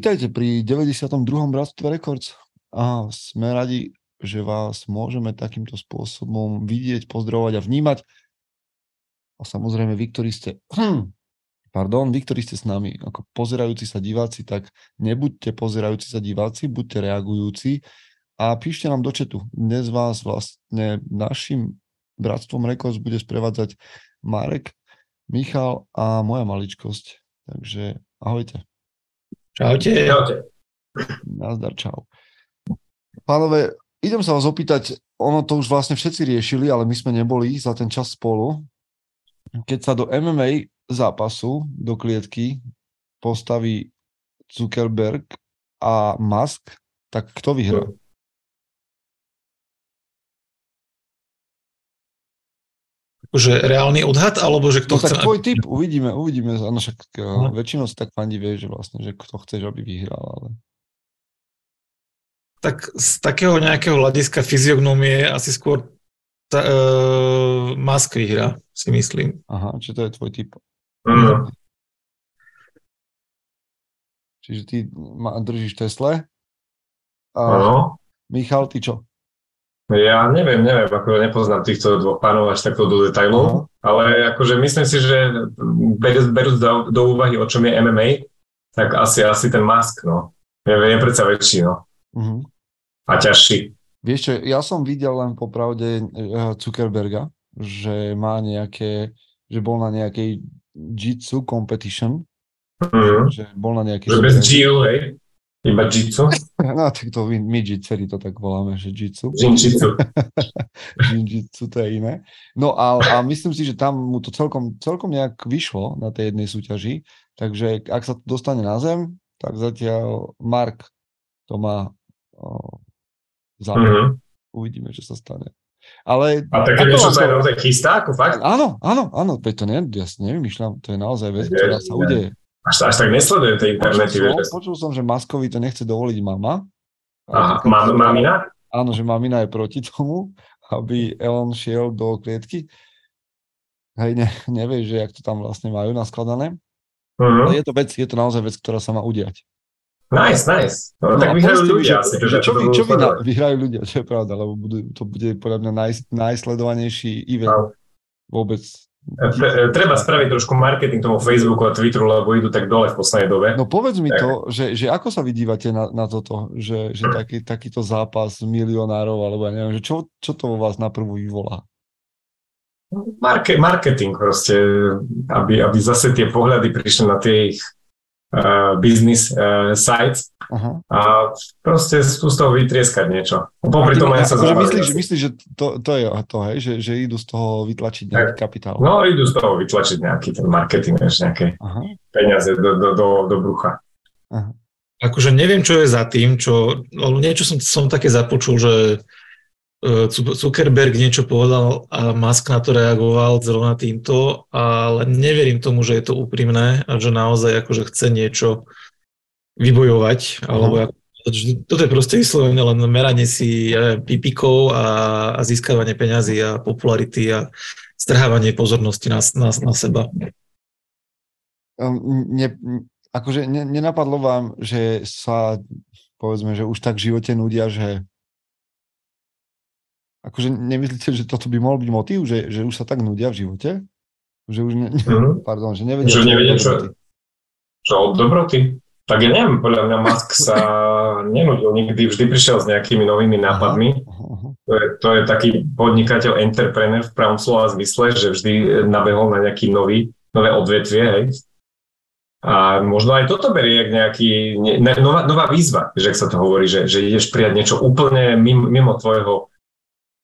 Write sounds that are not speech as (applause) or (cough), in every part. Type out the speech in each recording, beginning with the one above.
Vítajte pri 92. Bratstve Records a sme radi, že vás môžeme takýmto spôsobom vidieť, pozdravovať a vnímať. A samozrejme, vy, ktorí ste, pardon, vy, ktorí ste s nami ako pozerajúci sa diváci, tak nebuďte pozerajúci sa diváci, buďte reagujúci a píšte nám do četu. Dnes vás vlastne našim Bratstvom Records bude sprevádzať Marek, Michal a moja maličkosť. Takže ahojte. Čaute. Čaute. Nazdar, čau. Pánové, idem sa vás opýtať, ono to už vlastne všetci riešili, ale my sme neboli za ten čas spolu. Keď sa do MMA zápasu, do klietky postaví Zuckerberg a Musk, tak kto vyhrá? Že reálny odhad, alebo že kto no, chce... tak tvoj typ, uvidíme, uvidíme. Ano, však no. väčšinou si tak fandí vie, že vlastne, že kto chceš, aby vyhral, ale... Tak z takého nejakého hľadiska fyziognomie asi skôr tá, uh, Musk vyhrá, si myslím. Aha, či to je tvoj typ. Mm. Čiže ty ma, držíš Tesle? A no. Michal, ty čo? Ja neviem, neviem, ako nepoznám týchto dvoch pánov až takto do detailov, uh-huh. ale akože myslím si, že berúc, berúc do, do úvahy, o čom je MMA, tak asi, asi ten mask, no. Je, je predsa väčší, no. Uh-huh. A ťažší. Vieš čo, ja som videl len popravde eh, Zuckerberga, že má nejaké, že bol na nejakej Jitsu competition, uh-huh. že bol na nejakej... Že bez Jiu, hej? Iba jitsu? (laughs) No, tak to my jitseri to tak voláme, že jitsu. Jinjitsu. (laughs) Jinjitsu, to je iné. No a, a myslím si, že tam mu to celkom, celkom nejak vyšlo na tej jednej súťaži, takže ak sa to dostane na zem, tak zatiaľ Mark to má o, za mm-hmm. Uvidíme, čo sa stane. Ale, a také niečo sa aj naozaj chystá, ako fakt? Áno, áno, áno, to ne, ja si nevymýšľam, to je naozaj vec, ktorá sa udeje. Až, až tak nesledujem tie internety. Počul som, počul som, že Maskovi to nechce dovoliť mama. Aha, má, mamina? Áno, že mamina je proti tomu, aby Elon šiel do klietky. Hej, ne, nevieš, že jak to tam vlastne majú naskladané. Uh-huh. Ale je to vec, je to naozaj vec, ktorá sa má udiať. Nice, nice. No, no tak vyhrajú ľudia. Že, že, čo, vy, čo na, vyhrajú ľudia, (laughs) čo je pravda, lebo budú, to bude podľa mňa naj, najsledovanejší event no. vôbec Treba spraviť trošku marketing tomu Facebooku a Twitteru, lebo idú tak dole v poslednej dobe. No povedz mi tak. to, že, že ako sa vydívate na, na toto, že, že taký, takýto zápas milionárov, alebo ja neviem, že čo, čo to vo vás na prvú vyvolá? Marke, marketing proste, aby, aby zase tie pohľady prišli na tie ich business uh, sites uh-huh. a proste z toho vytrieskať niečo. Popri tom ja sa akože myslíš, myslíš, že to, to je to, hej? Že, že idú z toho vytlačiť nejaký kapitál. No, idú z toho vytlačiť nejaký ten marketing, nejaké uh-huh. peniaze do, do, do, do brucha. Uh-huh. Akože neviem, čo je za tým, čo, niečo som, som také započul, že Zuckerberg niečo povedal a Musk na to reagoval zrovna týmto, ale neverím tomu, že je to úprimné a že naozaj akože chce niečo vybojovať, alebo uh-huh. toto je proste vyslovene len meranie si pipikov a, a získavanie peňazí a popularity a strhávanie pozornosti na, na, na seba. Um, ne, akože ne, nenapadlo vám, že sa povedzme, že už tak v živote nudia, že Akože nemyslíte, že toto by mohol byť motív, že, že už sa tak nudia v živote? Že už ne, mm-hmm. pardon, že nevedia, že nevedia čo, čo od dobroty? Tak ja neviem, podľa mňa Musk sa (laughs) nenudil nikdy, vždy prišiel s nejakými novými nápadmi. To, je, to je taký podnikateľ, entrepreneur v pravom slova zmysle, že vždy nabehol na nejaký nový, nové odvetvie, hej. A možno aj toto berie jak nejaký, ne, nová, nová výzva, že ak sa to hovorí, že, že ideš prijať niečo úplne mimo, mimo tvojho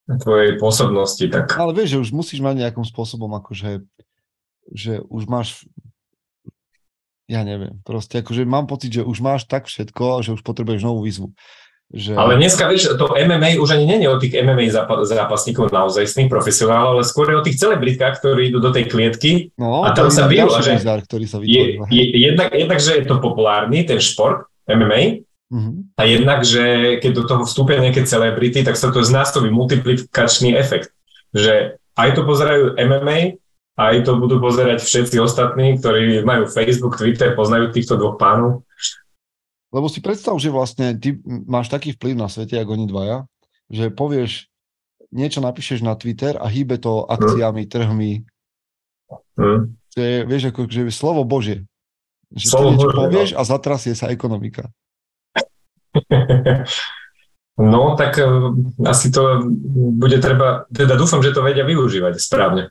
tvojej pôsobnosti. Tak... Ale vieš, že už musíš mať nejakým spôsobom akože, že už máš ja neviem, proste akože mám pocit, že už máš tak všetko, že už potrebuješ novú výzvu. Že... Ale dneska, vieš, to MMA už ani nie je o tých MMA zápasníkov naozaj sných profesionálov, ale skôr je o tých celebritkách, ktorí idú do tej klietky no, a tam sa bijú. Že bizar, ktorý sa je, je, jednak, jednak, že je to populárny, ten šport MMA. A jednak, že keď do toho vstúpia nejaké celebrity, tak sa to znásobí multiplikačný efekt. Že aj to pozerajú MMA, aj to budú pozerať všetci ostatní, ktorí majú Facebook, Twitter, poznajú týchto dvoch pánov. Lebo si predstav, že vlastne ty máš taký vplyv na svete, ako oni dvaja, že povieš, niečo napíšeš na Twitter a hýbe to akciami, trhmi. Hmm. To je, vieš, ako, že slovo Bože. Že slovo niečo Bože, povieš no. a zatrasie sa ekonomika. (laughs) No, tak uh, asi to bude treba, teda dúfam, že to vedia využívať správne.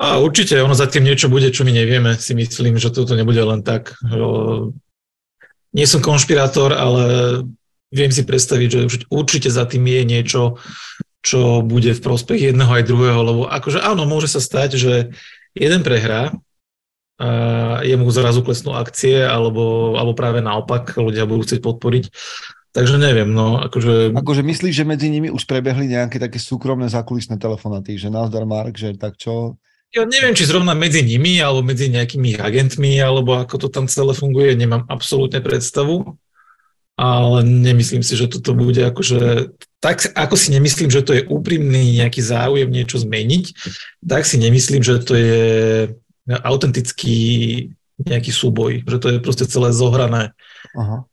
A určite ono za niečo bude, čo my nevieme. Si myslím, že toto nebude len tak. Nie som konšpirátor, ale viem si predstaviť, že určite za tým je niečo, čo bude v prospech jedného aj druhého, lebo akože áno, môže sa stať, že jeden prehrá jemu zrazu klesnú akcie, alebo, alebo práve naopak ľudia budú chcieť podporiť. Takže neviem, no akože... Akože myslíš, že medzi nimi už prebehli nejaké také súkromné zákulisné telefonaty, že nazdar Mark, že tak čo, ja neviem, či zrovna medzi nimi, alebo medzi nejakými agentmi, alebo ako to tam celé funguje, nemám absolútne predstavu, ale nemyslím si, že toto bude akože, tak ako si nemyslím, že to je úprimný nejaký záujem niečo zmeniť, tak si nemyslím, že to je autentický nejaký súboj, že to je proste celé zohrané. Aha.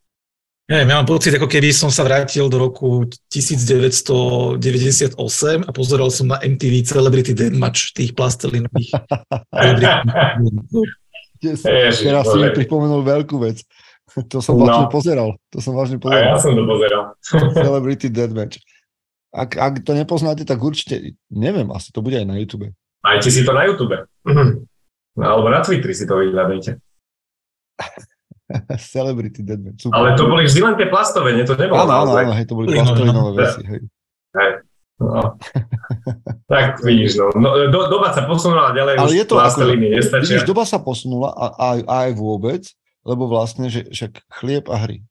Neviem, ja mám pocit, ako keby som sa vrátil do roku 1998 a pozeral som na MTV Celebrity Deathmatch tých plastelinových. (laughs) Teraz si mi pripomenul veľkú vec. (laughs) To som no. vážne pozeral. To som vážne pozeral. A ja som to pozeral. (laughs) Celebrity Deathmatch. Ak, ak to nepoznáte, tak určite, neviem, asi to bude aj na YouTube. Majte si to na YouTube. Mhm. No, alebo na Twitteri si to vyhľadajte. (laughs) Celebrity Deadman. Super. Ale to boli vždy len tie plastové, nie? To nebolo Áno, áno, áno, hej, to boli plastovinové veci, hej. hej. No. (laughs) tak vidíš, no. no do, doba sa posunula ďalej, Ale je to plasteliny ako, nestačia. Vidíš, doba sa posunula a, a, a aj vôbec, lebo vlastne, že však chlieb a hry.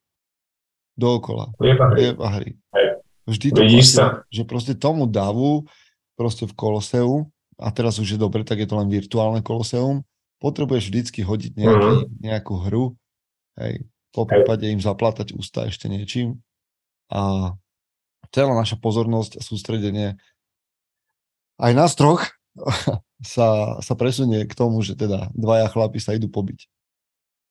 Dookola. Chlieb a hry. Chlieb a hry. Hej. Vždy to Vidíš vlastne, sa. že proste tomu davu proste v koloseu, a teraz už je dobre, tak je to len virtuálne koloseum, potrebuješ vždycky hodiť nejaký, uh-huh. nejakú hru, Hej, po prípade im zaplatať ústa ešte niečím. A celá naša pozornosť a sústredenie aj nás troch (laughs) sa, sa presunie k tomu, že teda dvaja chlapi sa idú pobiť.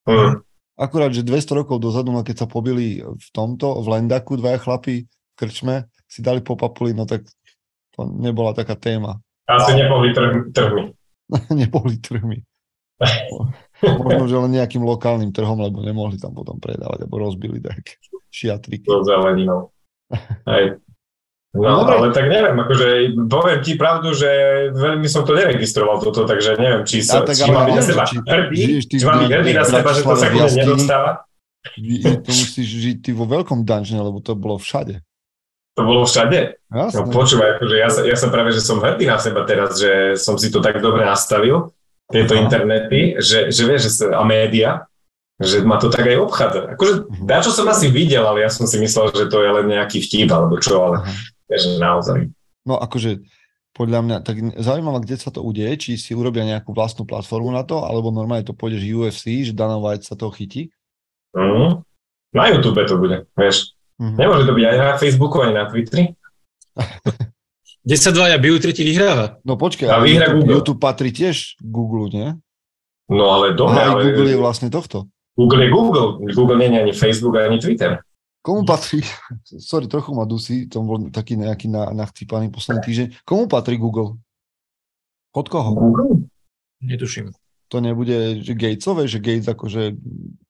Mm. Akurát, že 200 rokov dozadu, no keď sa pobili v tomto, v Lendaku, dvaja chlapi v krčme, si dali po papuli, no tak to nebola taká téma. Asi neboli trhmi. (laughs) neboli trhmi. (laughs) Možno, že len nejakým lokálnym trhom, lebo nemohli tam potom predávať, alebo rozbili tak šiatriky. So zeleninou. Hej. No, no ale tak neviem, akože poviem ti pravdu, že veľmi som to neregistroval toto, takže neviem, či, sa, ja, či mám byť na seba hrdý, či mám byť hrdý na seba, že to sa kúde nedostáva. To musíš žiť ty vo veľkom dungeone, lebo to bolo všade. To bolo všade? Jasne. No počúvaj, akože ja, sa, ja som práve, že som hrdý na seba teraz, že som si to tak dobre nastavil, tieto Aha. internety, že, že vieš, že, a média, že ma to tak aj obchádza. Akože, uh-huh. čo som asi videl, ale ja som si myslel, že to je len nejaký vtip, alebo čo, ale že naozaj. No akože, podľa mňa, tak zaujímavé, kde sa to udeje, či si urobia nejakú vlastnú platformu na to, alebo normálne to pôjdeš UFC, že Dana White sa toho chytí? Uh-huh. Na YouTube to bude, vieš. Uh-huh. Nemôže to byť aj na Facebooku, aj na Twitteri. (laughs) 10-2 a bijú, tretí vyhráva. No počkaj, a YouTube, Google. YouTube patrí tiež Google, nie? No ale dobre, ale... Google je vlastne tohto. Google je Google. Google nie je ani Facebook, ani Twitter. Komu patrí, (laughs) sorry, trochu ma dusí, to bol taký nejaký na, nachcípaný posledný týždeň. Komu patrí Google? Od koho? Google? Netuším. To nebude že Gatesové, že Gates akože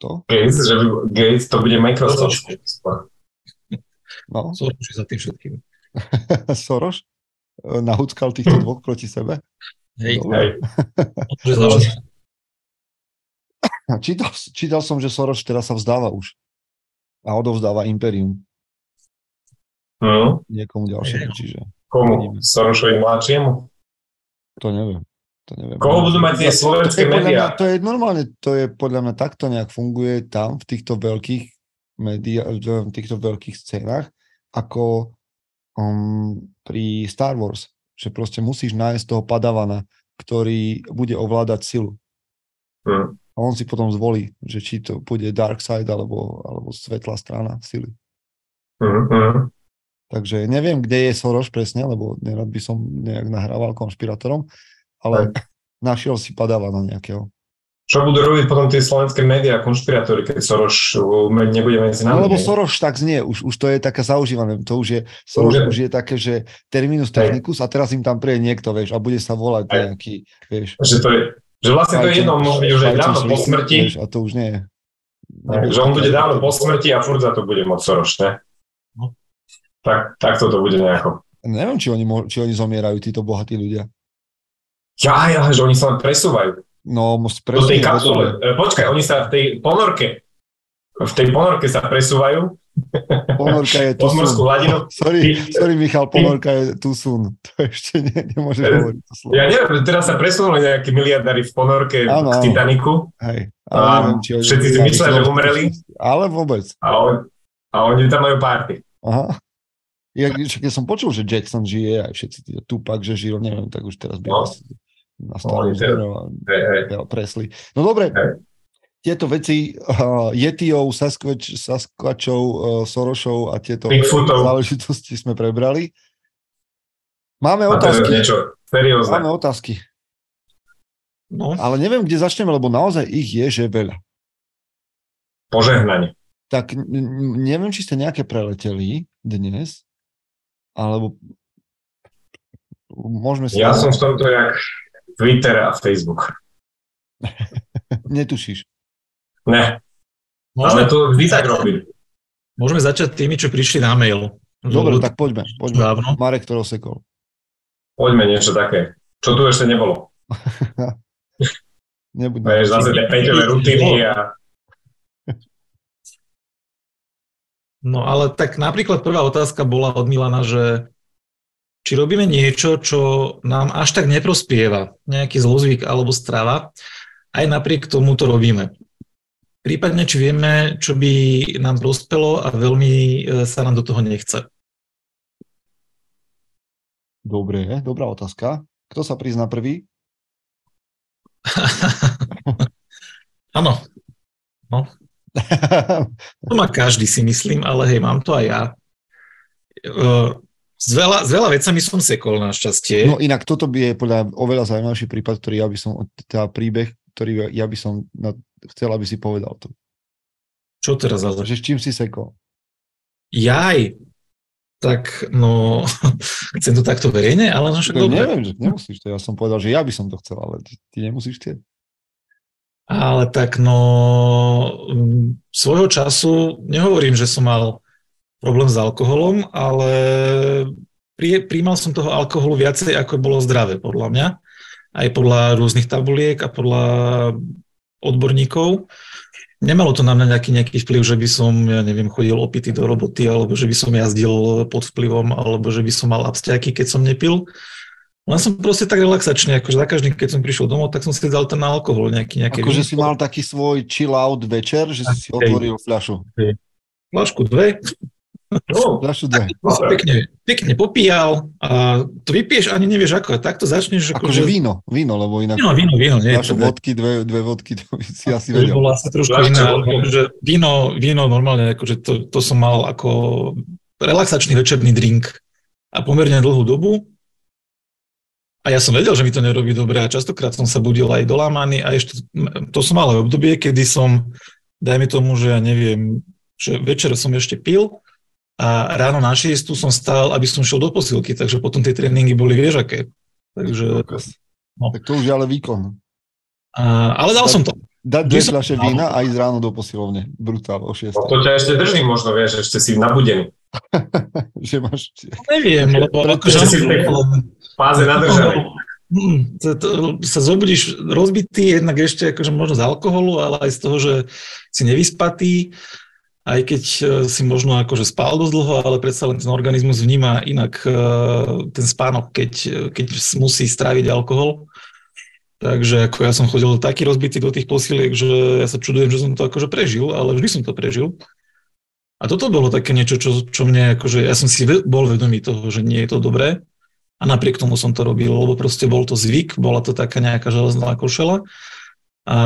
to? Gates, že Gates to bude Microsoft. No. Soros za tým všetkým. (laughs) Soros? nahuckal týchto dvoch proti sebe? Hej, hej. (laughs) čítal, čítal som, že Soros teraz sa vzdáva už a odovzdáva Imperium. Hmm. Niekomu ďalšiemu, čiže... Komu? Sorošovi mladšiemu? To neviem. To neviem. Koho budú mať tie slovenské médiá? To je normálne, to je podľa mňa takto nejak funguje tam v týchto veľkých médiách, v týchto veľkých scénach, ako um, pri Star Wars, že proste musíš nájsť toho padavana, ktorý bude ovládať silu. Hmm. A on si potom zvolí, že či to bude dark side alebo, alebo svetlá strana sily. Hmm. hmm. Takže neviem, kde je Soros presne, lebo nerad by som nejak nahrával konšpirátorom, ale hmm. (laughs) našiel si padavana nejakého. Čo budú robiť potom tie slovenské médiá konšpirátory, keď Soros nebude medzi nami? No, lebo Soros tak znie, už, už to je také zaužívané, to už je, Soros už, už je také, že terminus technicus a teraz im tam príde niekto, vieš, a bude sa volať Hej. nejaký, vieš. Že to je, že vlastne to je jedno, môže byť už aj dávno po smrti. Vieš, a to už nie je. že on bude dávno po smrti a furt za to bude môcť Soros, ne? No. Tak, tak to bude nejako. Neviem, či oni, či oni zomierajú, títo bohatí ľudia. Ja, ja, že oni sa len presúvajú. No, presne, Do tej kapsule. E, počkaj, oni sa v tej ponorke, v tej ponorke sa presúvajú. Ponorka je (laughs) tu sun. hladinu. Sorry, sorry, Michal, ponorka je tu sun. (laughs) To ešte nie, nemôže e, hovoriť to slovo. Ja neviem, teraz sa presunuli nejakí miliardári v ponorke ano, k Titaniku. Hej, ale a neviem, či všetci si myslia, že umreli. Ale vôbec. A, on, a oni tam majú párty. Aha. Ja, keď som počul, že Jackson žije, aj všetci Tupac, že žil, neviem, tak už teraz by no na starom no, presli. No dobre, hey. tieto veci uh, Yetiov, Sasquatch, Sasquatchov, uh, Sorošov a tieto Bigfootov. záležitosti sme prebrali. Máme a otázky. Niečo Máme otázky. No. Ale neviem, kde začneme, lebo naozaj ich je, že veľa. Požehnanie. Tak neviem, či ste nejaké preleteli dnes, alebo môžeme si... Ja som v tomto jak Twitter a Facebook. (laughs) Netušíš. Ne. Môžeme, Ale to vždy tak robím. Môžeme začať tými, čo prišli na mail. Dobre, tak poďme. poďme. Dávno. Marek to rozsekol. Poďme niečo také. Čo tu ešte nebolo? (laughs) Nebuď Vieš, zase tie peťové rutiny a... No ale tak napríklad prvá otázka bola od Milana, že či robíme niečo, čo nám až tak neprospieva, nejaký zlozvyk alebo strava, aj napriek tomu to robíme. Prípadne, či vieme, čo by nám prospelo a veľmi e, sa nám do toho nechce. Dobre, dobrá otázka. Kto sa prizná prvý? (laughs) Áno. no. (laughs) to má každý, si myslím, ale hej, mám to aj ja. S veľa, s veľa vecami som sekol našťastie. No inak toto by je podľa oveľa zaujímavší prípad, ktorý ja by som, teda príbeh, ktorý ja by som na, chcel, aby si povedal to. Čo teraz zase? Že s čím si sekol? Jaj, tak no, (laughs) chcem to takto verejne, ale no však dobre. Neviem, že nemusíš to, ja som povedal, že ja by som to chcel, ale ty, ty nemusíš tie. Ale tak no, svojho času, nehovorím, že som mal problém s alkoholom, ale pri, príjmal som toho alkoholu viacej, ako bolo zdravé, podľa mňa. Aj podľa rôznych tabuliek a podľa odborníkov. Nemalo to na mňa nejaký, nejaký vplyv, že by som, ja neviem, chodil opity do roboty, alebo že by som jazdil pod vplyvom, alebo že by som mal abstiaky, keď som nepil. Len som proste tak relaxačne, akože za každým, keď som prišiel domov, tak som si dal ten alkohol nejaký. nejaký akože si mal taký svoj chill out večer, že si si otvoril fľašu. Fľašku dve, No, (laughs) pekne, pekne popíjal a to vypiješ ani nevieš ako, takto začneš. Ako akože víno, víno, lebo inak... Víno, víno, víno. Nie, to vodky, dve, dve vodky, to by si asi vedel. To bolo asi trošku iné, akože víno, víno normálne, akože to, to som mal ako relaxačný večerný drink a pomerne dlhú dobu. A ja som vedel, že mi to nerobí dobre a častokrát som sa budil aj dolámaný a ešte, to som mal aj obdobie, kedy som, dajme tomu, že ja neviem, že večer som ešte pil a ráno na 6 som stál, aby som šiel do posilky, takže potom tie tréningy boli vieš aké. Takže, no. Tak to už je ale výkon. A, ale dal da, som to. Dať dve fľaše vína a ísť ráno do posilovne. Brutál o 6. No, to ťa ešte drží možno, vieš, ešte si nabudený. (laughs) že máš... Neviem, lebo akože si v fáze nadržaný. Hmm, to, to, sa zobudíš rozbitý, jednak ešte akože možno z alkoholu, ale aj z toho, že si nevyspatý aj keď e, si možno akože spal dosť dlho, ale predsa len ten organizmus vníma inak e, ten spánok, keď, keď musí stráviť alkohol. Takže ako ja som chodil taký rozbitý do tých posiliek, že ja sa čudujem, že som to akože prežil, ale vždy som to prežil. A toto bolo také niečo, čo, čo mne akože, ja som si bol vedomý toho, že nie je to dobré a napriek tomu som to robil, lebo proste bol to zvyk, bola to taká nejaká železná košela. A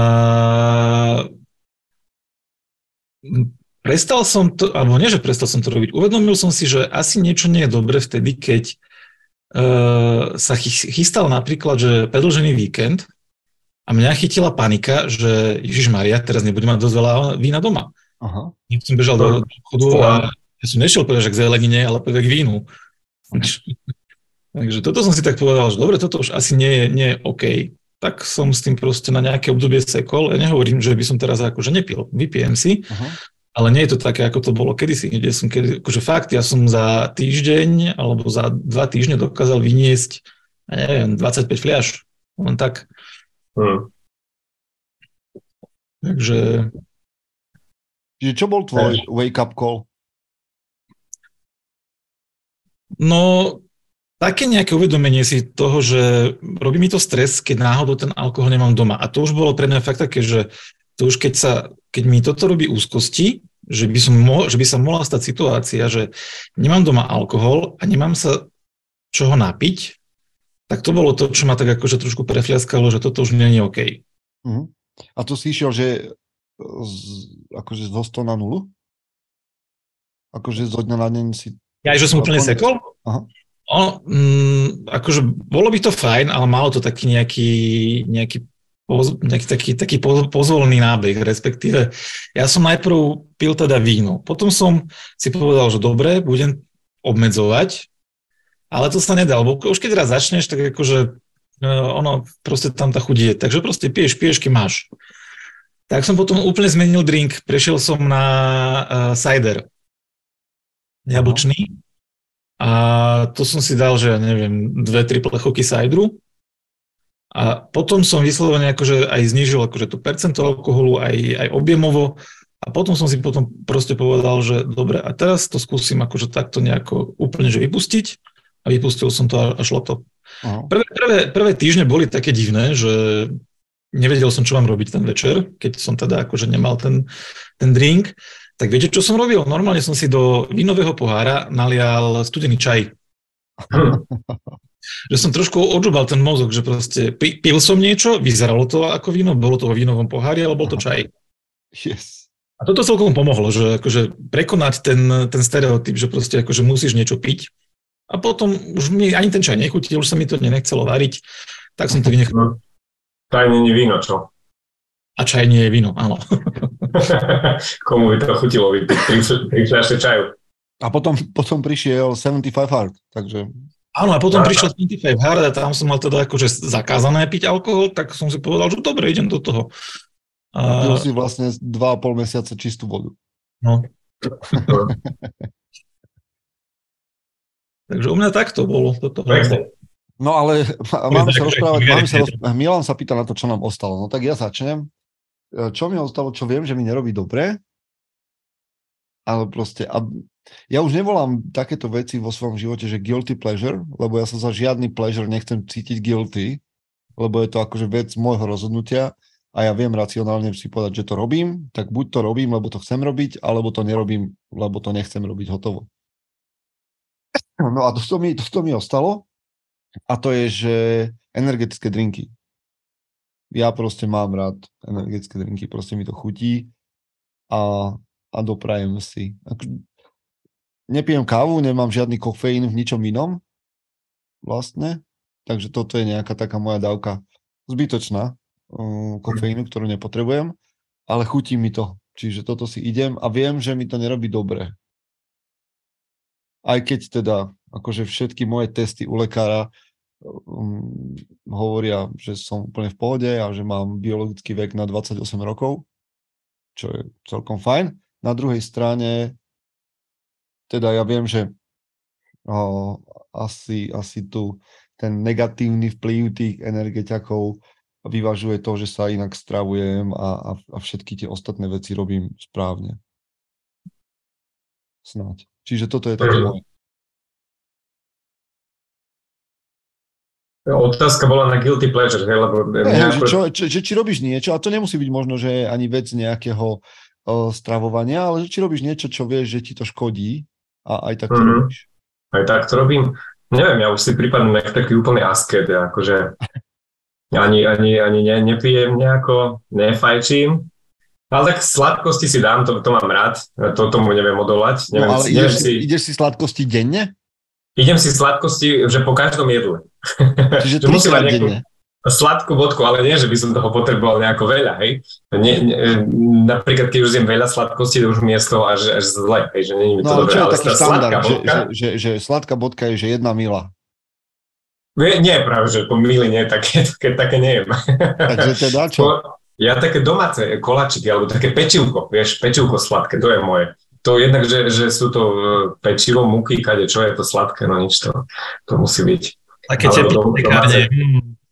prestal som to, alebo nie, že prestal som to robiť, uvedomil som si, že asi niečo nie je dobre vtedy, keď uh, sa chystal napríklad, že predlžený víkend a mňa chytila panika, že Ježiš Maria, teraz nebudem mať dosť veľa vína doma. Aha. som bežal do chodu a ja som nešiel povedať, že k zelenine, ale povedať k vínu. Takže toto som si tak povedal, že dobre, toto už asi nie je, nie je OK. Tak som s tým proste na nejaké obdobie sekol. Ja nehovorím, že by som teraz akože nepil. Vypijem si, uh-huh. Ale nie je to také, ako to bolo kedysi. Kde som kedy, akože fakt, ja som za týždeň alebo za dva týždne dokázal vyniesť, ja neviem, 25 fliaž. Len tak. Hmm. Takže... Čiže čo bol tvoj wake-up call? No, také nejaké uvedomenie si toho, že robí mi to stres, keď náhodou ten alkohol nemám doma. A to už bolo pre mňa fakt také, že to už keď, sa, keď mi toto robí úzkosti, že by, som mo, že by sa mohla stať situácia, že nemám doma alkohol a nemám sa čoho napiť, tak to bolo to, čo ma tak akože trošku prefliaskalo, že toto už nie je OK. Uh-huh. A to si išiel, že z, akože zo 100 na 0? Akože zo dňa na deň si... Ja, že som úplne sekol? Aha. O, mm, akože bolo by to fajn, ale malo to taký nejaký, nejaký, nejaký taký, taký pozvolný nábeh, respektíve ja som najprv pil teda víno, potom som si povedal, že dobre, budem obmedzovať, ale to sa nedá, lebo už keď raz začneš, tak akože E, ono proste tam tá chuť je. Takže proste piješ, piješ, keď máš. Tak som potom úplne zmenil drink. Prešiel som na uh, cider. Jablčný. A to som si dal, že ja neviem, dve, tri plechovky cideru. A potom som vyslovene akože aj znižil akože to percento alkoholu, aj, aj objemovo. A potom som si potom proste povedal, že dobre, a teraz to skúsim akože takto nejako úplne že vypustiť. A vypustil som to a šlo to. Prvé, prvé, prvé týždne boli také divné, že nevedel som, čo mám robiť ten večer, keď som teda akože nemal ten, ten drink. Tak viete, čo som robil? Normálne som si do vínového pohára nalial studený čaj. (laughs) že som trošku odžubal ten mozog, že proste pil som niečo, vyzeralo to ako víno, bolo to vo vínovom pohári, ale bol to čaj. Yes. A toto celkom pomohlo, že akože prekonať ten, ten stereotyp, že proste akože musíš niečo piť a potom už mi ani ten čaj nechutil, už sa mi to nechcelo variť, tak som to vynechal. No. Čaj nie je víno, čo? A čaj nie je víno, áno. (laughs) Komu by to chutilo vypiť? Tri fľaše čaju. A potom, potom prišiel 75 Hard, takže... Áno, a potom a, prišiel 75 Hard a tam som mal teda akože zakázané piť alkohol, tak som si povedal, že dobre, idem do toho. A... Pil si vlastne 2,5 mesiaca čistú vodu. No. (laughs) Takže u mňa takto bolo toto. No ale máme sa rozprávať, máme sa rozprávať, Milan sa pýta na to, čo nám ostalo. No tak ja začnem. E, čo mi ostalo, čo viem, že mi nerobí dobre, ale proste, a ja už nevolám takéto veci vo svojom živote, že guilty pleasure, lebo ja sa za žiadny pleasure nechcem cítiť guilty, lebo je to akože vec môjho rozhodnutia a ja viem racionálne si povedať, že to robím, tak buď to robím, lebo to chcem robiť, alebo to nerobím, lebo to nechcem robiť hotovo. No a to mi, to mi ostalo a to je, že energetické drinky. Ja proste mám rád energetické drinky, proste mi to chutí a, a doprajem si. Nepijem kávu, nemám žiadny kofeín v ničom inom vlastne, takže toto je nejaká taká moja dávka zbytočná uh, kofeínu, ktorú nepotrebujem, ale chutí mi to. Čiže toto si idem a viem, že mi to nerobí dobre aj keď teda akože všetky moje testy u lekára um, hovoria, že som úplne v pohode a že mám biologický vek na 28 rokov, čo je celkom fajn. Na druhej strane, teda ja viem, že o, asi, asi tu ten negatívny vplyv tých energetiakov vyvažuje to, že sa inak stravujem a, a, a všetky tie ostatné veci robím správne. Snáď. Čiže toto je také moje. Otázka bola na guilty pleasure, hej, lebo... Nejako... čo, čo, čo, či robíš niečo, a to nemusí byť možno, že ani vec nejakého uh, stravovania, ale či robíš niečo, čo vieš, že ti to škodí a aj tak to mm-hmm. robíš. Aj tak to robím. Neviem, ja už si prípadne taký úplný asket, akože (laughs) ani, ani, ani ne, nepijem nejako, nefajčím, ale tak sladkosti si dám, to, to mám rád, to tomu neviem odolať. Neviem, no ale neviem ideš, si... ideš si sladkosti denne? Idem si sladkosti, že po každom jedle. Čiže (laughs) nejakú... denne? Sladkú vodku, ale nie, že by som toho potreboval nejako veľa, hej. Nie, nie, napríklad, keď už zjem veľa sladkosti, to už mi je z toho až, až zle, hej, že nie je mi to no, dobré. Ale taký štandard, že, že, že, že sladká vodka je, že jedna mila. Nie, nie práve, že po mili nie, také, také, také nejem. Takže teda čo? Ja také domáce kolačiky, alebo také pečivko, vieš, pečivko sladké, to je moje. To jednak, že, že sú to e, pečivo, múky, kade, čo je to sladké, no nič to, to musí byť. Také teplé pekárne.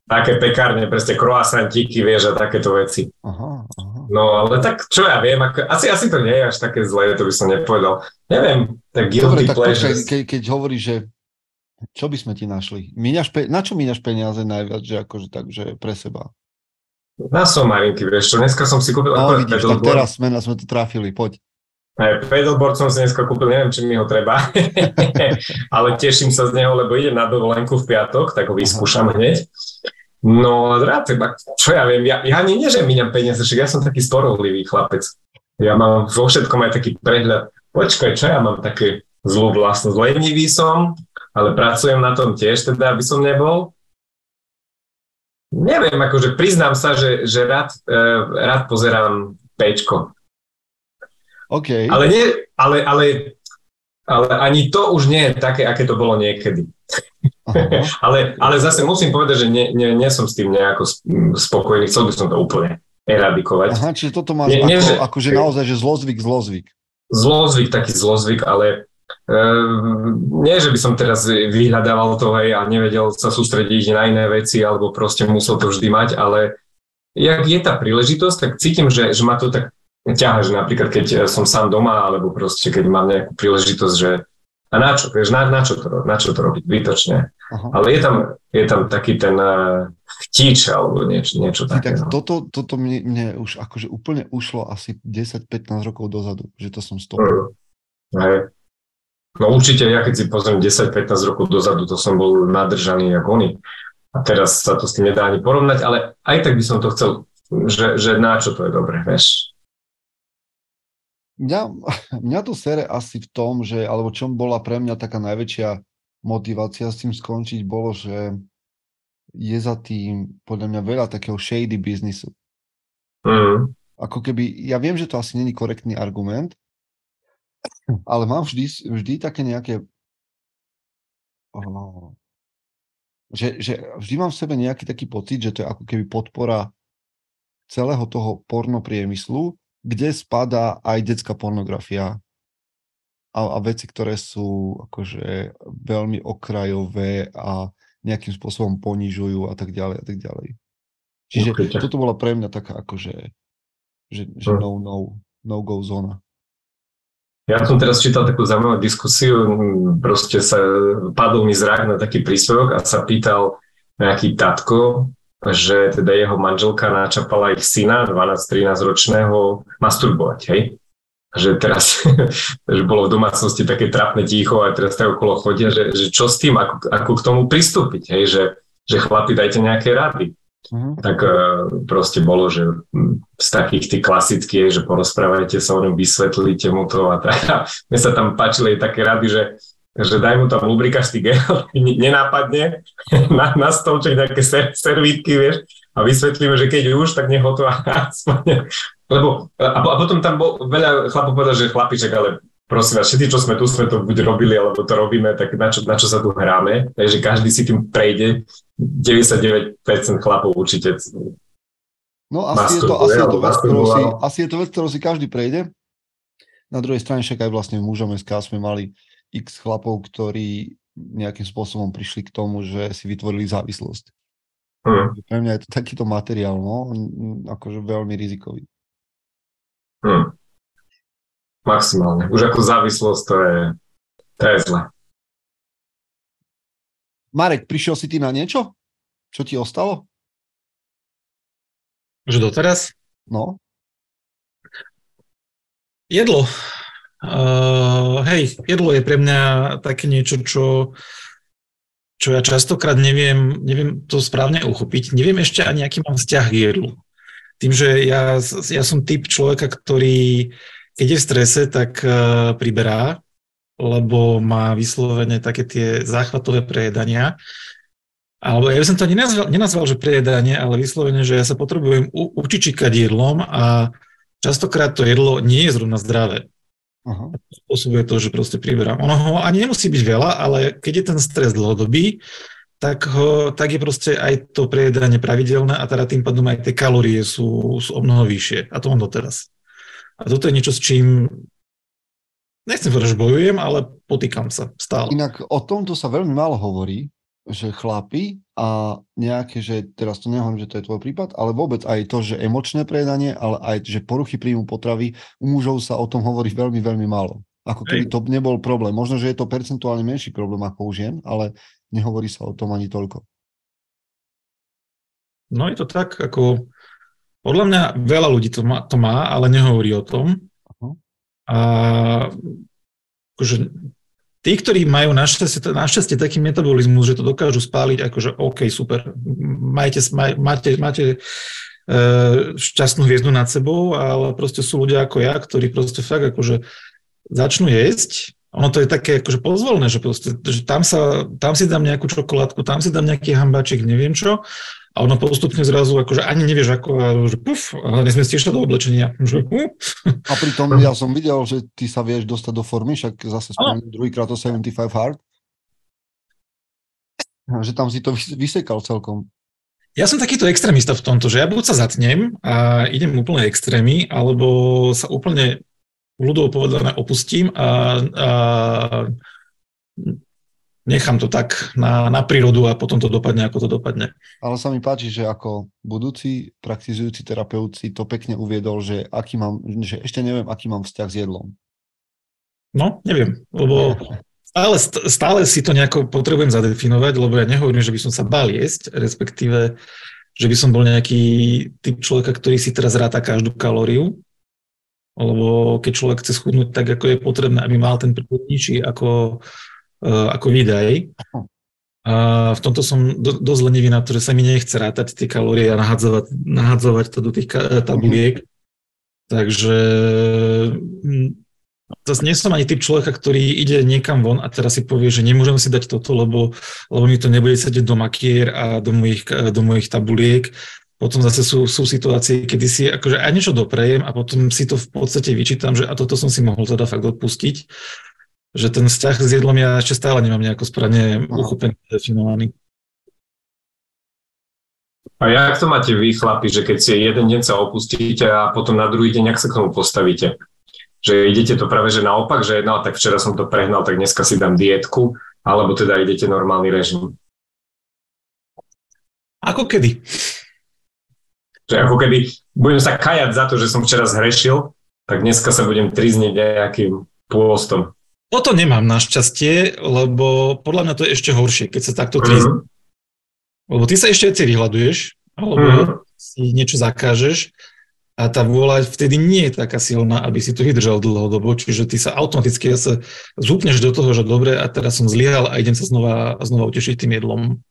Také pekárne, presne croissantíky, vieš, a takéto veci. Aha, aha. No, ale tak, čo ja viem, ako, asi, asi to nie je až také zlé, to by som nepovedal. Neviem, tak guilty Dobre, tak Počkaj, ke, keď hovoríš, že čo by sme ti našli? Míňaš pe- na čo míňaš peniaze najviac, že akože tak, že pre seba? Na somarinky, vieš čo, dneska som si kúpil... No vidíš, tak teraz sme, sme to trafili, poď. Aj pedalboard som si dneska kúpil, neviem, či mi ho treba, (laughs) ale teším sa z neho, lebo idem na dovolenku v piatok, tak ho vyskúšam hneď. No rád, čo ja viem, ja, ja ani nie, že míňam peniaze, však ja som taký sporovlivý chlapec. Ja mám vo všetkom aj taký prehľad. Počkaj, čo ja mám také zlú vlastnosť? Lenivý som, ale pracujem na tom tiež, teda aby som nebol. Neviem, akože priznám sa, že, že rád, e, rád pozerám pečko. Okay. Ale, nie, ale, ale, ale ani to už nie je také, aké to bolo niekedy. (laughs) ale, ale zase musím povedať, že nie, nie, nie som s tým nejako spokojný, chcel by som to úplne eradikovať. Aha, čiže toto máš nie, ako, nie, že, akože naozaj, že zlozvyk, zlozvyk. Zlozvyk, taký zlozvyk, ale Uh, nie, že by som teraz vyhľadával to aj a nevedel sa sústrediť na iné veci alebo proste musel to vždy mať, ale jak je tá príležitosť, tak cítim, že, že ma to tak ťaha, že napríklad keď eh, som sám doma, alebo proste keď mám nejakú príležitosť, že a na čo, vieš, na, na, čo, to, na čo to robiť, výtočne. Uh-huh. Ale je tam, je tam taký ten uh, chtíč alebo niečo, niečo také. Tak no. toto, toto mne, mne už akože úplne ušlo asi 10-15 rokov dozadu, že to som stopil. Uh, hej. No určite, ja keď si pozriem 10-15 rokov dozadu, to som bol nadržaný ako oni. A teraz sa to s tým nedá ani porovnať, ale aj tak by som to chcel, že, že na čo to je dobré, vieš mňa, (laughs) mňa to sere asi v tom, že, alebo čo bola pre mňa taká najväčšia motivácia s tým skončiť, bolo, že je za tým podľa mňa veľa takého shady biznisu. Mm. Ako keby, ja viem, že to asi není korektný argument, ale mám vždy, vždy také nejaké oh, že, že vždy mám v sebe nejaký taký pocit, že to je ako keby podpora celého toho pornopriemyslu, kde spadá aj detská pornografia a, a veci, ktoré sú akože veľmi okrajové a nejakým spôsobom ponižujú a tak ďalej a tak ďalej. Čiže Určite. toto bola pre mňa taká akože že, že hm. no, no, no go zóna. Ja som teraz čítal takú zaujímavú diskusiu, proste sa padol mi zrak na taký príspevok a sa pýtal nejaký tatko, že teda jeho manželka načapala ich syna, 12-13 ročného, masturbovať, hej? Že teraz, (laughs) že bolo v domácnosti také trapné ticho a teraz tak okolo chodia, že, že čo s tým, ako, ako k tomu pristúpiť, hej? Že, že chlapi dajte nejaké rady. Uh-huh. Tak uh, proste bolo, že z takých tých klasických, že porozprávajte sa o ňom, vysvetlíte mu to a tak. (laughs) A mne sa tam páčili aj také rady, že že daj mu tam lubrikačný gel, (laughs) nenápadne, (laughs) na, na stolček nejaké ser, servítky, vieš, a vysvetlíme, že keď už, tak nech ho to (laughs) aspoň. Lebo, a, a potom tam bol, veľa chlapov povedal, že chlapiček, ale prosím vás, všetci, čo sme tu, sme to buď robili, alebo to robíme, tak na čo, na čo sa tu hráme? Takže každý si tým prejde. 99% chlapov určite No asi je, to, asi, je to vec, ktorou si, asi je to vec, ktorou si každý prejde. Na druhej strane však aj vlastne v mužom SK sme mali x chlapov, ktorí nejakým spôsobom prišli k tomu, že si vytvorili závislosť. Hmm. Pre mňa je to takýto materiál, no, akože veľmi rizikový. Hmm. Maximálne. Už ako závislosť to je, to je zle. Marek, prišiel si ty na niečo? Čo ti ostalo? Už doteraz? No. Jedlo. Uh, hej, jedlo je pre mňa také niečo, čo, čo ja častokrát neviem, neviem to správne uchopiť. Neviem ešte ani, aký mám vzťah k jedlu. Tým, že ja, ja som typ človeka, ktorý keď je v strese, tak uh, priberá, lebo má vyslovene také tie záchvatové prejedania. alebo ja by som to nenazval, nenazval že prejedanie, ale vyslovene, že ja sa potrebujem u, učičikať jedlom a častokrát to jedlo nie je zrovna zdravé. Aha. Spôsobuje to, že proste priberám. Ono ho ani nemusí byť veľa, ale keď je ten stres dlhodobý, tak, ho, tak je proste aj to prejedanie pravidelné a teda tým pádom aj tie kalórie sú, sú o mnoho vyššie. A to mám doteraz. A toto je niečo, s čím nechcem povedať, že bojujem, ale potýkam sa stále. Inak o tomto sa veľmi málo hovorí, že chlapi a nejaké, že teraz to nehovorím, že to je tvoj prípad, ale vôbec aj to, že emočné prejedanie, ale aj, že poruchy príjmu potravy, u mužov sa o tom hovorí veľmi, veľmi málo. Ako keby to nebol problém. Možno, že je to percentuálne menší problém ako u žien, ale nehovorí sa o tom ani toľko. No je to tak, ako podľa mňa veľa ľudí to má, to má ale nehovorí o tom. Uh-huh. A akože tí, ktorí majú našťastie, našťastie taký metabolizmus, že to dokážu spáliť, akože OK, super, majte, maj, máte, máte e, šťastnú hviezdu nad sebou, ale proste sú ľudia ako ja, ktorí proste fakt akože začnú jesť. Ono to je také akože pozvolné, že, proste, že tam, sa, tam si dám nejakú čokoládku, tam si dám nejaký hambačik, neviem čo, a ono postupne zrazu akože ani nevieš ako, že puf, nesmieš tiež do oblečenia. Že, uh. (laughs) A pritom ja som videl, že ty sa vieš dostať do formy, však zase spomínam druhýkrát to 75 hard. Že tam si to vysekal celkom. Ja som takýto extrémista v tomto, že ja buď sa zatnem a idem úplne extrémy, alebo sa úplne ľudov povedané opustím a, a nechám to tak na, na prírodu a potom to dopadne, ako to dopadne. Ale sa mi páči, že ako budúci praktizujúci terapeut si to pekne uviedol, že, aký mám, že ešte neviem, aký mám vzťah s jedlom. No, neviem, lebo stále, stále si to nejako potrebujem zadefinovať, lebo ja nehovorím, že by som sa bal jesť, respektíve, že by som bol nejaký typ človeka, ktorý si teraz ráta každú kalóriu, lebo keď človek chce schudnúť tak, ako je potrebné, aby mal ten príklad nižší ako, ako výdaj. A v tomto som do, dosť lenivý na to, že sa mi nechce rátať tie kalórie a nahadzovať, nahadzovať to do tých tabuliek. Takže hm, zase nie som ani typ človeka, ktorý ide niekam von a teraz si povie, že nemôžem si dať toto, lebo, lebo mi to nebude sedieť do makier a do mojich, do mojich tabuliek potom zase sú, sú situácie, kedy si akože aj niečo doprejem a potom si to v podstate vyčítam, že a toto som si mohol teda fakt odpustiť, že ten vzťah s jedlom ja ešte stále nemám nejako správne no. uchopený, definovaný. A jak to máte vy, chlapi, že keď si jeden deň sa opustíte a potom na druhý deň, ak sa k tomu postavíte? Že idete to práve že naopak, že no tak včera som to prehnal, tak dneska si dám dietku, alebo teda idete normálny režim? Ako kedy? Že ako keby budem sa kajať za to, že som včera zhrešil, tak dneska sa budem trizniť nejakým pôstom. Toto nemám našťastie, lebo podľa mňa to je ešte horšie, keď sa takto trizní. Mm-hmm. Lebo ty sa ešte veci vyhľaduješ, alebo mm-hmm. si niečo zakážeš a tá vôľa vtedy nie je taká silná, aby si to vydržal dlhodobo, čiže ty sa automaticky sa zúpneš do toho, že dobre, a teraz som zlyhal a idem sa znova, znova utešiť tým jedlom.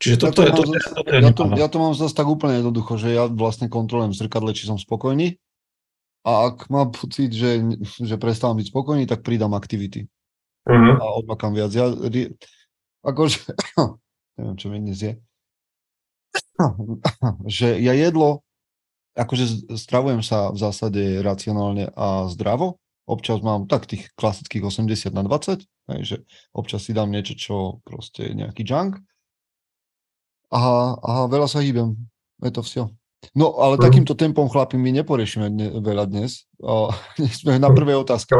Čiže toto, ja to, je, toto, toto je ja, to, ja to mám zase tak úplne jednoducho, že ja vlastne kontrolujem v zrkadle, či som spokojný a ak mám pocit, že, že prestávam byť spokojný, tak pridám aktivity. Uh-huh. A odmakám viac. Ja, akože, (coughs) neviem, čo mi dnes je, (coughs) že ja jedlo, akože stravujem sa v zásade racionálne a zdravo, občas mám tak tých klasických 80 na 20, že občas si dám niečo, čo proste je nejaký junk, a, a veľa sa hýbem. Je to vše. No, ale mm. takýmto tempom, chlapi, my neporiešime dne, veľa dnes. O, (laughs) sme na prvej otázke.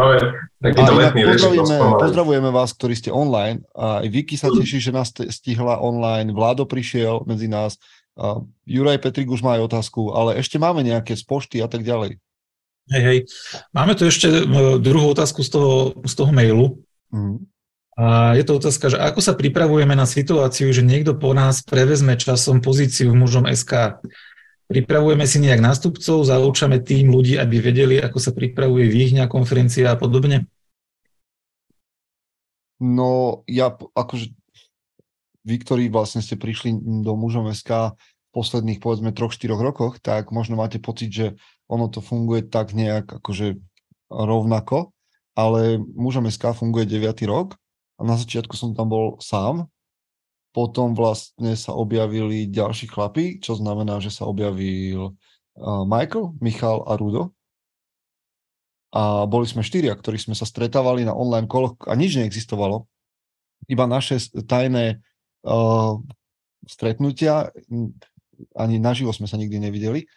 pozdravujeme, pozdravujeme vás, ktorí ste online. A aj Vicky sa teší, že nás stihla online. Vládo prišiel medzi nás. A Juraj Petrik už má aj otázku, ale ešte máme nejaké z pošty a tak ďalej. Hej, hej. Máme tu ešte e, druhú otázku z toho, z toho mailu. Mm. A je to otázka, že ako sa pripravujeme na situáciu, že niekto po nás prevezme časom pozíciu v mužom SK. Pripravujeme si nejak nástupcov, zaučame tým ľudí, aby vedeli, ako sa pripravuje výhňa, konferencia a podobne? No, ja akože vy, ktorí vlastne ste prišli do mužom SK v posledných, povedzme, troch, štyroch rokoch, tak možno máte pocit, že ono to funguje tak nejak akože rovnako, ale mužom SK funguje 9. rok a na začiatku som tam bol sám. Potom vlastne sa objavili ďalší chlapí, čo znamená, že sa objavil uh, Michael, Michal a Rudo. A boli sme štyria, ktorí sme sa stretávali na online koloch a nič neexistovalo. Iba naše tajné uh, stretnutia, ani naživo sme sa nikdy nevideli.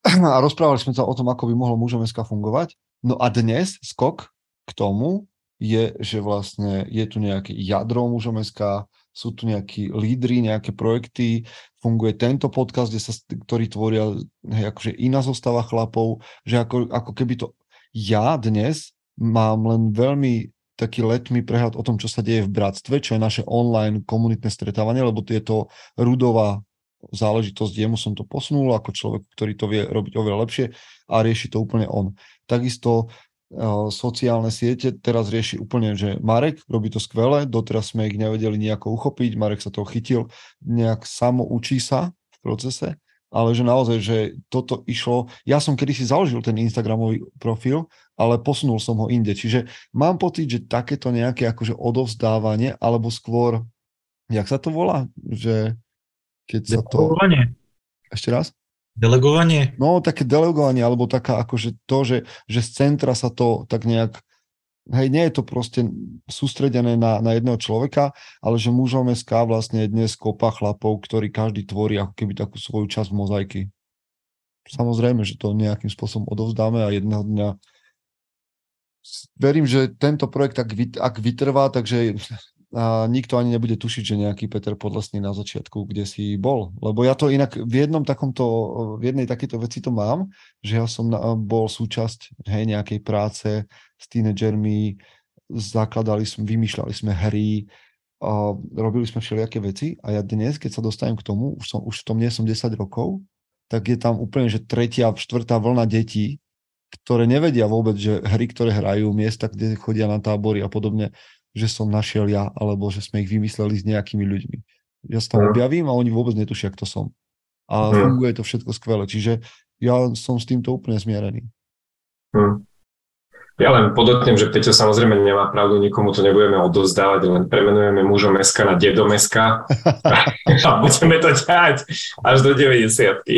(clears throat) A rozprávali sme sa o tom, ako by mohlo mužom SK fungovať. No a dnes skok k tomu je, že vlastne je tu nejaké jadro mužom SK, sú tu nejakí lídry, nejaké projekty, funguje tento podcast, kde sa, ktorý tvoria hej, akože iná zostava chlapov, že ako, ako keby to ja dnes mám len veľmi taký letný prehľad o tom, čo sa deje v Bratstve, čo je naše online komunitné stretávanie, lebo je to rudová záležitosť, jemu som to posunul ako človek, ktorý to vie robiť oveľa lepšie a rieši to úplne on. Takisto sociálne siete teraz rieši úplne, že Marek robí to skvele, doteraz sme ich nevedeli nejako uchopiť, Marek sa toho chytil, nejak samo učí sa v procese, ale že naozaj, že toto išlo, ja som kedysi založil ten Instagramový profil, ale posunul som ho inde, čiže mám pocit, že takéto nejaké akože odovzdávanie, alebo skôr, jak sa to volá, že keď sa to... Ešte raz? Delegovanie? No, také delegovanie, alebo taká akože to, že, že z centra sa to tak nejak hej, nie je to proste sústredené na, na jedného človeka, ale že mužom SK vlastne je dnes kopa chlapov, ktorí každý tvorí ako keby takú svoju časť mozaiky. Samozrejme, že to nejakým spôsobom odovzdáme a jedného dňa verím, že tento projekt ak, ak vytrvá, takže a nikto ani nebude tušiť, že nejaký Peter Podlesný na začiatku, kde si bol. Lebo ja to inak v jednom takomto, v jednej takéto veci to mám, že ja som na, bol súčasť hej, nejakej práce s tínedžermi, zakladali sme, vymýšľali sme hry, a robili sme všelijaké veci a ja dnes, keď sa dostanem k tomu, už, som, už v tom nie som 10 rokov, tak je tam úplne, že tretia, štvrtá vlna detí, ktoré nevedia vôbec, že hry, ktoré hrajú, miesta, kde chodia na tábory a podobne, že som našiel ja, alebo že sme ich vymysleli s nejakými ľuďmi. Ja sa tam objavím a oni vôbec netušia, kto som. A funguje to všetko skvele. Čiže ja som s týmto úplne zmierený. Hmm. Ja len podotnem, že Peťo samozrejme nemá pravdu, nikomu to nebudeme odovzdávať, len premenujeme mužom Meska na dedom Meska (laughs) a budeme to ťať až do 90 (laughs)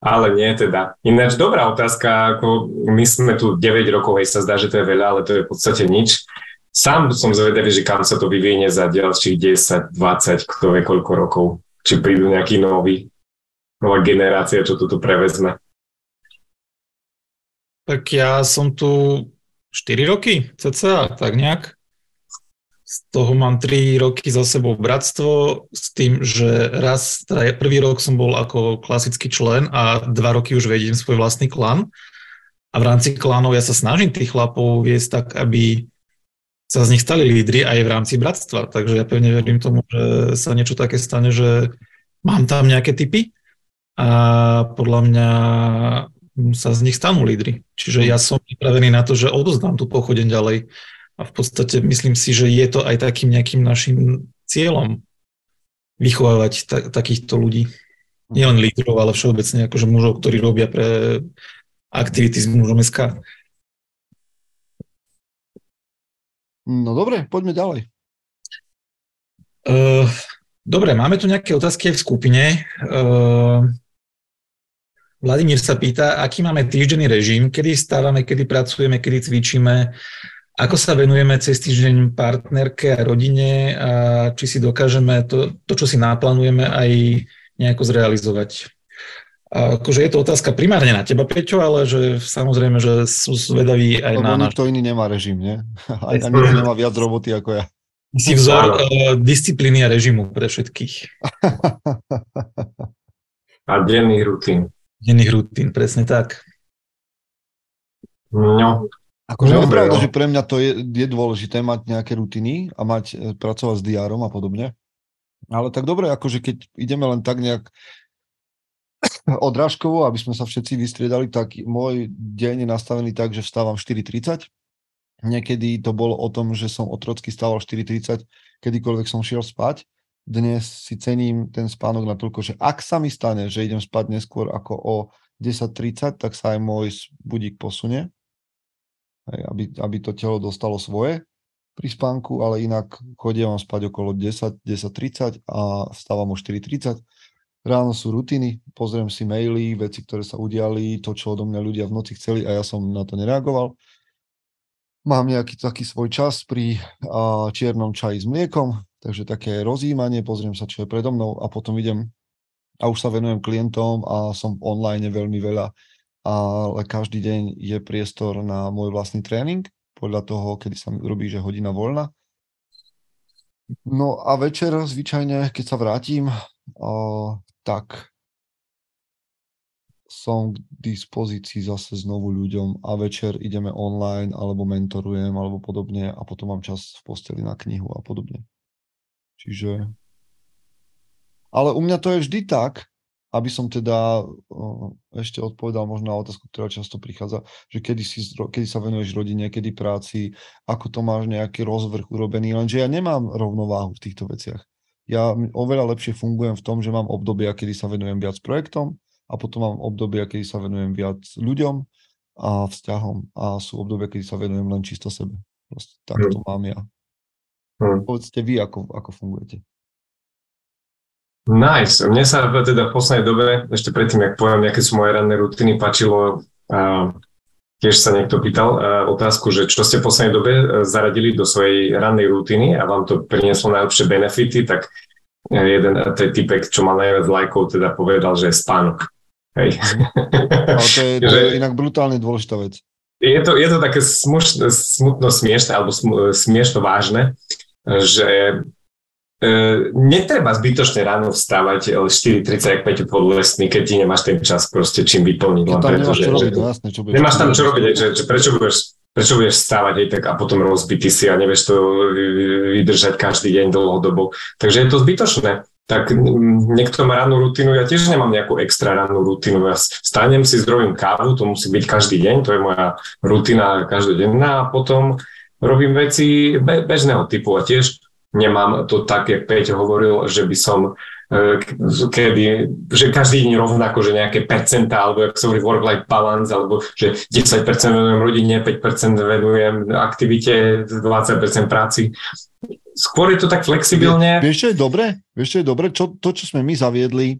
Ale nie teda. Ináč dobrá otázka, ako my sme tu 9 rokov, hej, sa zdá, že to je veľa, ale to je v podstate nič. Sám som zvedavý, že kam sa to vyvinie za ďalších 10, 20, kto vie koľko rokov. Či prídu nejaký nový, nová generácia, čo to tu prevezme. Tak ja som tu 4 roky, cca, tak nejak. Z toho mám 3 roky za sebou bratstvo s tým, že raz, teda prvý rok som bol ako klasický člen a dva roky už vediem svoj vlastný klan. A v rámci klanov ja sa snažím tých chlapov viesť tak, aby sa z nich stali lídry aj v rámci bratstva. Takže ja pevne verím tomu, že sa niečo také stane, že mám tam nejaké typy a podľa mňa sa z nich stanú lídry. Čiže ja som pripravený na to, že odozdám tú pochodeň ďalej a v podstate myslím si, že je to aj takým nejakým našim cieľom vychovávať ta- takýchto ľudí. Nielen lídrov, ale všeobecne akože mužov, ktorí robia pre aktivity s mužom SK. No dobre, poďme ďalej. Uh, dobre, máme tu nejaké otázky aj v skupine. Uh, Vladimír sa pýta, aký máme týždenný režim, kedy stávame, kedy pracujeme, kedy cvičíme, ako sa venujeme cez týždeň partnerke a rodine a či si dokážeme to, to čo si naplánujeme, aj nejako zrealizovať? A akože je to otázka primárne na teba, Peťo, ale že samozrejme, že sú zvedaví aj Lebo na nás. Nikto iný nemá režim, nie? Aj, (laughs) ani nemá viac roboty ako ja. Si vzor uh, disciplíny a režimu pre všetkých. (laughs) a denných rutín. Denných rutín, presne tak. No, Akože no, pravda, že pre mňa to je, je dôležité mať nejaké rutiny a mať, e, pracovať s diárom a podobne. Ale tak dobre, akože keď ideme len tak nejak (coughs) odrážkovo, aby sme sa všetci vystriedali, tak môj deň je nastavený tak, že vstávam 4.30. Niekedy to bolo o tom, že som otrocky stával 4.30, kedykoľvek som šiel spať. Dnes si cením ten spánok na toľko, že ak sa mi stane, že idem spať neskôr ako o 10.30, tak sa aj môj budík posunie aby, aby to telo dostalo svoje. pri spánku, ale inak chodím spať okolo 10, 10.30 a vstávam o 4.30. Ráno sú rutiny, pozriem si maily, veci, ktoré sa udiali, to, čo odo mňa ľudia v noci chceli a ja som na to nereagoval. Mám nejaký taký svoj čas pri a, čiernom čaji s mliekom, takže také rozjímanie, pozriem sa, čo je predo mnou a potom idem a už sa venujem klientom a som online veľmi veľa, ale každý deň je priestor na môj vlastný tréning, podľa toho, kedy sa mi robí, že hodina voľna. No a večer zvyčajne, keď sa vrátim, tak som k dispozícii zase znovu ľuďom a večer ideme online alebo mentorujem alebo podobne a potom mám čas v posteli na knihu a podobne. Čiže... Ale u mňa to je vždy tak, aby som teda ešte odpovedal možno na otázku, ktorá často prichádza, že kedy, si, kedy sa venuješ rodine, kedy práci, ako to máš nejaký rozvrh urobený, lenže ja nemám rovnováhu v týchto veciach. Ja oveľa lepšie fungujem v tom, že mám obdobia, kedy sa venujem viac projektom a potom mám obdobia, kedy sa venujem viac ľuďom a vzťahom a sú obdobia, kedy sa venujem len čisto sebe. Proste tak to hm. mám ja. Hmm. Povedzte vy, ako, ako fungujete. Nice. Mne sa teda v poslednej dobe, ešte predtým, ak poviem, aké sú moje ranné rutiny, páčilo, uh, tiež sa niekto pýtal uh, otázku, že čo ste v poslednej dobe uh, zaradili do svojej rannej rutiny a vám to prinieslo najlepšie benefity, tak uh, jeden ten typek, čo má najviac lajkov, teda povedal, že je spánok. Hej. Ale to je, (laughs) to je inak brutálne dôležitá vec. Je to, je to také smušno, smutno smiešne alebo smiešno vážne, že E, netreba zbytočne ráno vstávať 4.30 5 podlesný, keď ti nemáš ten čas proste čím vyplniť. Len preto, že, robiť, že, jasné, čo nemáš tam čo robiť, že, že prečo budeš prečo budeš stávať aj tak a potom rozbitý si a nevieš to vydržať každý deň dlhodobo. Takže je to zbytočné. Tak niekto má rannú rutinu, ja tiež nemám nejakú extra rannú rutinu. Ja stanem si, zdrojím kávu, to musí byť každý deň, to je moja rutina každodenná a potom robím veci bežného typu a tiež nemám to tak, jak Peťo hovoril, že by som e, kedy, že každý deň rovnako, že nejaké percentá, alebo jak sa hovorí work-life balance, alebo že 10% venujem rodine, 5% venujem aktivite, 20% práci. Skôr je to tak flexibilne. Vieš, čo je dobre? Vieš, čo je dobre? Čo, to, čo sme my zaviedli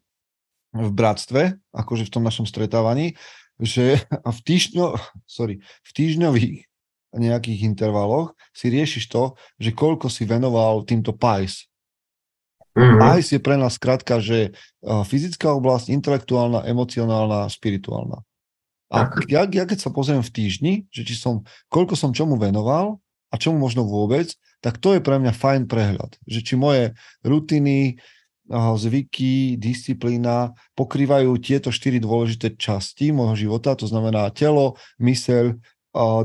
v bratstve, akože v tom našom stretávaní, že (laughs) v, týždňo, sorry, v týždňových nejakých intervaloch si riešiš to, že koľko si venoval týmto PICE. Mm-hmm. PICE je pre nás skratka, že fyzická oblasť, intelektuálna, emocionálna, spirituálna. A ja, ja keď sa pozriem v týždni, že či som, koľko som čomu venoval a čomu možno vôbec, tak to je pre mňa fajn prehľad. Že či moje rutiny, zvyky, disciplína pokrývajú tieto štyri dôležité časti môjho života, to znamená telo, myseľ,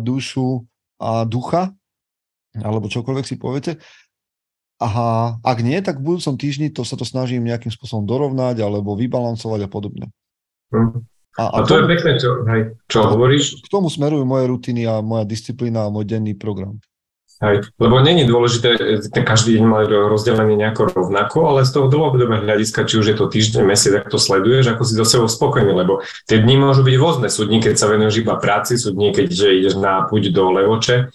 dušu a ducha, alebo čokoľvek si poviete. Aha, ak nie, tak v budúcom týždni to sa to snažím nejakým spôsobom dorovnať alebo vybalancovať a podobne. Hm. A, a, a to tomu, je pekné, čo, hej, čo hovoríš. K tomu smerujú moje rutiny a moja disciplína a môj denný program. Hej, lebo není dôležité ten každý deň mať rozdelený nejako rovnako, ale z toho dlhodobého hľadiska, či už je to týždeň, mesiac, ak to sleduješ, ako si do sebou spokojný, lebo tie dni môžu byť rôzne. Sú dní, keď sa venuješ iba práci, sú dní, keď ideš na púť do Levoče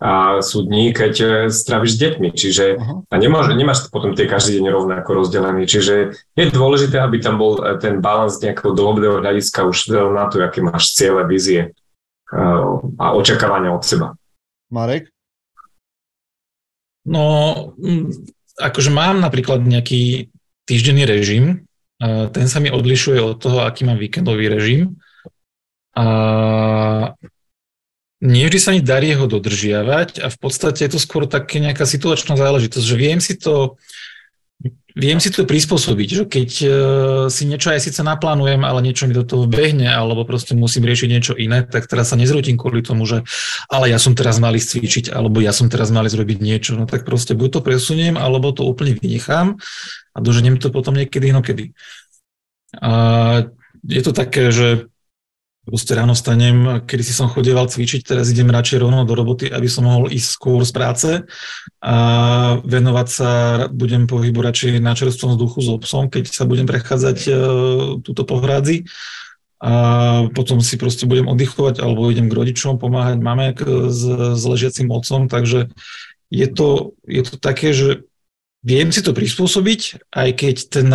a sú dní, keď e, stravíš s deťmi. Čiže a nemôže, nemáš potom tie každý deň rovnako rozdelený. Čiže je dôležité, aby tam bol e, ten balans nejakého dlhodobého hľadiska už na to, aké máš ciele, vízie e, a očakávania od seba. Marek? No, mm, akože mám napríklad nejaký týždenný režim, ten sa mi odlišuje od toho, aký mám víkendový režim. A nie vždy sa mi darí ho dodržiavať a v podstate je to skôr také nejaká situačná záležitosť, že viem si to Viem si to prispôsobiť, že keď uh, si niečo aj síce naplánujem, ale niečo mi do toho behne, alebo proste musím riešiť niečo iné, tak teraz sa nezrútim kvôli tomu, že ale ja som teraz mali cvičiť, alebo ja som teraz mali zrobiť niečo, no tak proste buď to presuniem, alebo to úplne vynechám a doženiem to potom niekedy inokedy. A je to také, že Proste ráno stanem, kedy si som chodieval cvičiť, teraz idem radšej rovno do roboty, aby som mohol ísť skôr z práce a venovať sa, budem pohybu radšej na čerstvom vzduchu s obsom, keď sa budem prechádzať uh, túto po hrádzi a potom si proste budem oddychovať alebo idem k rodičom pomáhať mame s, s ležiacim otcom, takže je to, je to také, že viem si to prispôsobiť, aj keď ten,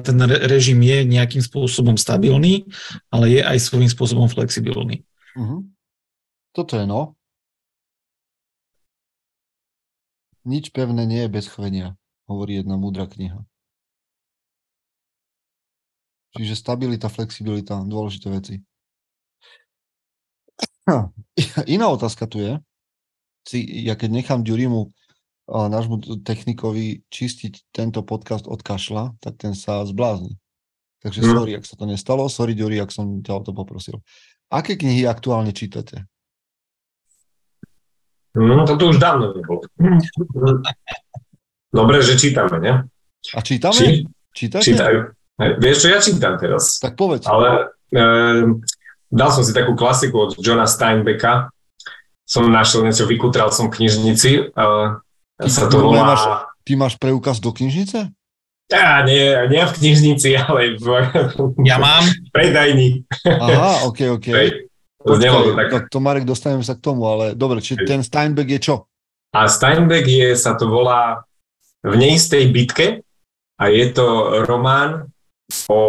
ten režim je nejakým spôsobom stabilný, ale je aj svojím spôsobom flexibilný. Uh-huh. Toto je no. Nič pevné nie je bez chvenia, hovorí jedna múdra kniha. Čiže stabilita, flexibilita, dôležité veci. Iná otázka tu je, si, ja keď nechám Ďurimu nášmu technikovi čistiť tento podcast od kašla, tak ten sa zblázni. Takže mm. sorry, ak sa to nestalo, sorry Ďuri, ak som ťa o to poprosil. Aké knihy aktuálne čítate? No, toto už dávno nebolo. (laughs) Dobre, že čítame, ne? A čítame? Či, Čítate? Čítajú. Vieš, čo ja čítam teraz? Tak povedz. Ale e, dal som si takú klasiku od Johna Steinbecka. Som našiel niečo, vykutral som v knižnici. E, sa to volá... Máš, ty máš preukaz do knižnice? Ja, nie, nie v knižnici, (laughs) ale v... Ja mám. Predajni. Aha, ok, ok. (laughs) To, to, tak. To, to Marek, dostaneme sa k tomu, ale dobre, či ten Steinbeck je čo? A Steinbeck je, sa to volá v neistej bitke a je to román o,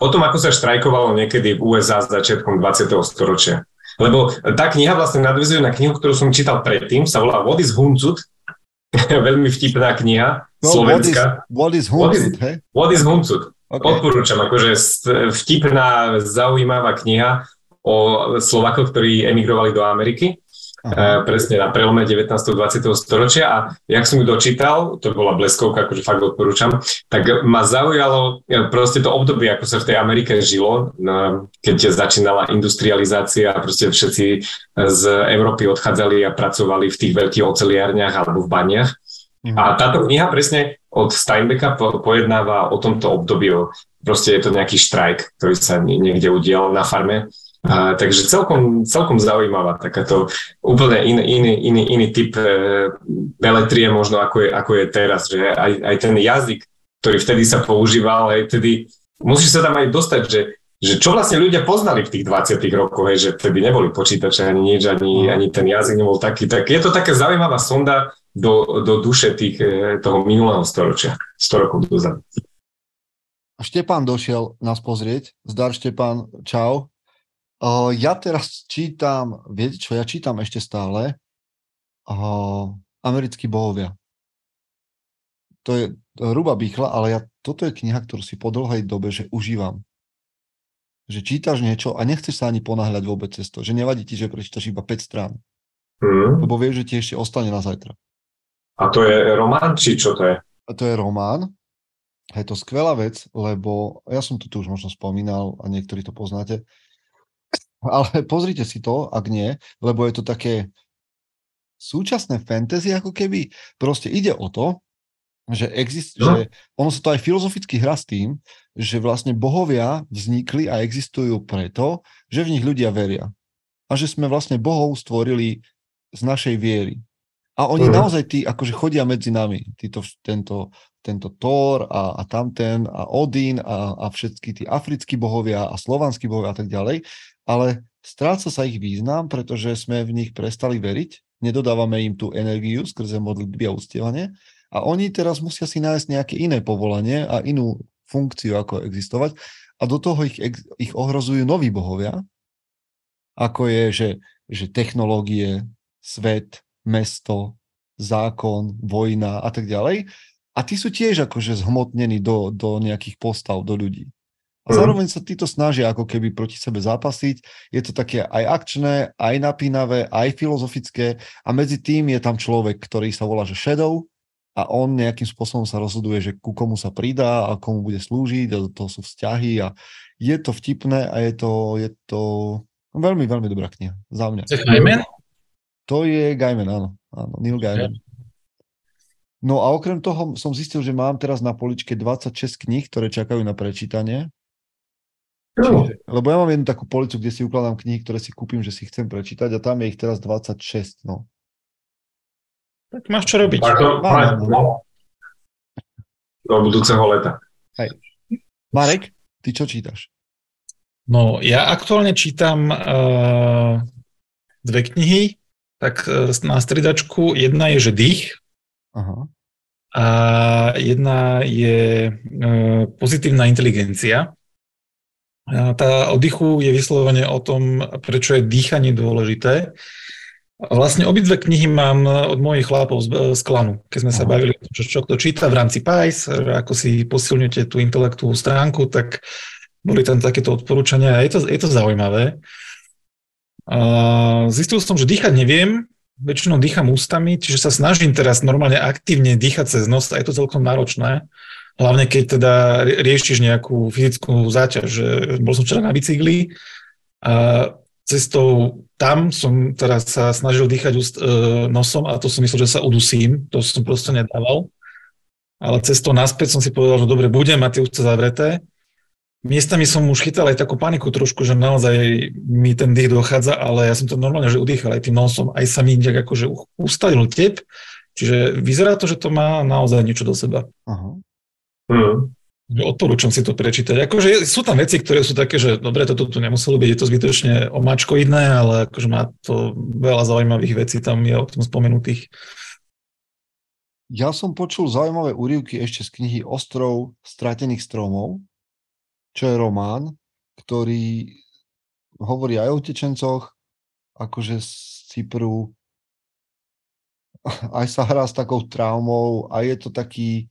o tom, ako sa štrajkovalo niekedy v USA s začiatkom 20. storočia. Lebo tá kniha vlastne nadvezuje na knihu, ktorú som čítal predtým, sa volá What is Huncut, (laughs) veľmi vtipná kniha, no, slovenská. What is, what is Huncut, hej? What is Huncut. Okay. Odporúčam, akože vtipná, zaujímavá kniha o Slovakoch, ktorí emigrovali do Ameriky. Uh, presne na prelome 19. 20. storočia a jak som ju dočítal, to bola bleskovka, akože fakt odporúčam, tak ma zaujalo e, proste to obdobie, ako sa v tej Amerike žilo, keď začínala industrializácia a proste všetci z Európy odchádzali a pracovali v tých veľkých oceliárniach alebo v baniach. A mhm. táto kniha presne od Steinbecka pojednáva o tomto období, proste je to nejaký štrajk, ktorý sa niekde udial na farme a, takže celkom, celkom zaujímavá takáto úplne iný, iný, iný, iný typ e, beletrie možno ako je, ako je teraz, že aj, aj ten jazyk, ktorý vtedy sa používal, aj vtedy musíš sa tam aj dostať, že, že čo vlastne ľudia poznali v tých 20 rokoch, hej, že vtedy neboli počítače ani nič, ani, ani ten jazyk nebol taký, tak je to taká zaujímavá sonda do, do duše tých, e, toho minulého storočia, 100 rokov dozadu. Štepán došiel nás pozrieť. Zdar Štepán, čau. Uh, ja teraz čítam, viete čo, ja čítam ešte stále uh, Americkí bohovia. To je hruba býchla, ale ja, toto je kniha, ktorú si po dlhej dobe, že užívam. Že čítaš niečo a nechceš sa ani ponáhľať vôbec cez to. Že nevadí ti, že prečítaš iba 5 strán. Mm. Lebo vieš, že ti ešte ostane na zajtra. A to je román, či čo to je? A to je román. Je to skvelá vec, lebo ja som to tu už možno spomínal a niektorí to poznáte ale pozrite si to, ak nie, lebo je to také súčasné fantasy ako keby. Proste ide o to, že, exist, no. že ono sa to aj filozoficky hrá s tým, že vlastne bohovia vznikli a existujú preto, že v nich ľudia veria. A že sme vlastne bohov stvorili z našej viery. A oni mm. naozaj tí, akože chodia medzi nami. Títo, tento, tento Thor a, a tamten a Odín a, a všetky tí africkí bohovia a slovanskí bohovia a tak ďalej ale stráca sa ich význam, pretože sme v nich prestali veriť, nedodávame im tú energiu skrze modlitby a ustievanie a oni teraz musia si nájsť nejaké iné povolanie a inú funkciu, ako existovať a do toho ich, ich ohrozujú noví bohovia, ako je, že, že technológie, svet, mesto, zákon, vojna a tak ďalej. A tí sú tiež akože zhmotnení do, do nejakých postav, do ľudí. A zároveň sa títo snažia ako keby proti sebe zápasiť. Je to také aj akčné, aj napínavé, aj filozofické a medzi tým je tam človek, ktorý sa volá že Shadow a on nejakým spôsobom sa rozhoduje, že ku komu sa pridá a komu bude slúžiť a to sú vzťahy a je to vtipné a je to, je to veľmi, veľmi dobrá kniha za mňa. To je Gaiman? To je Gaiman, áno. áno Neil Gaiman. No a okrem toho som zistil, že mám teraz na poličke 26 kníh, ktoré čakajú na prečítanie Čiže, lebo ja mám jednu takú policu, kde si ukladám knihy, ktoré si kúpim, že si chcem prečítať a tam je ich teraz 26, no. Tak máš čo robiť. Tak to, Mám, no. Do budúceho leta. Hej. Marek, ty čo čítaš? No, ja aktuálne čítam uh, dve knihy. tak e, na stridačku jedna je, že dých Aha. a jedna je e, pozitívna inteligencia. Tá oddychu je vyslovene o tom, prečo je dýchanie dôležité. Vlastne obidve knihy mám od mojich chlapov z, z klanu, keď sme sa bavili, čo, čo kto číta v rámci PICE, ako si posilňujete tú intelektovú stránku, tak boli tam takéto odporúčania a je to, je to zaujímavé. A zistil som, že dýchať neviem, väčšinou dýcham ústami, čiže sa snažím teraz normálne aktívne dýchať cez nos a je to celkom náročné. Hlavne keď teda riešiš nejakú fyzickú záťaž. Bol som včera na bicykli a cestou tam som teraz sa snažil dýchať úst, e, nosom a to som myslel, že sa udusím, to som proste nedával. Ale cestou naspäť som si povedal, že dobre, budem mať tie ústa zavreté. Miestami som už chytal aj takú paniku trošku, že naozaj mi ten dých dochádza, ale ja som to normálne, že udýchal aj tým nosom, aj sa mi nejak akože ustalil tep, čiže vyzerá to, že to má naozaj niečo do seba. Aha. Mm. Odporúčam si to prečítať. Akože sú tam veci, ktoré sú také, že dobre, toto tu nemuselo byť, je to zbytočne omáčkoidné, ale akože má to veľa zaujímavých vecí, tam je o tom spomenutých. Ja som počul zaujímavé úrivky ešte z knihy Ostrov stratených stromov, čo je román, ktorý hovorí aj o utečencoch, akože z Cypru, aj sa hrá s takou traumou a je to taký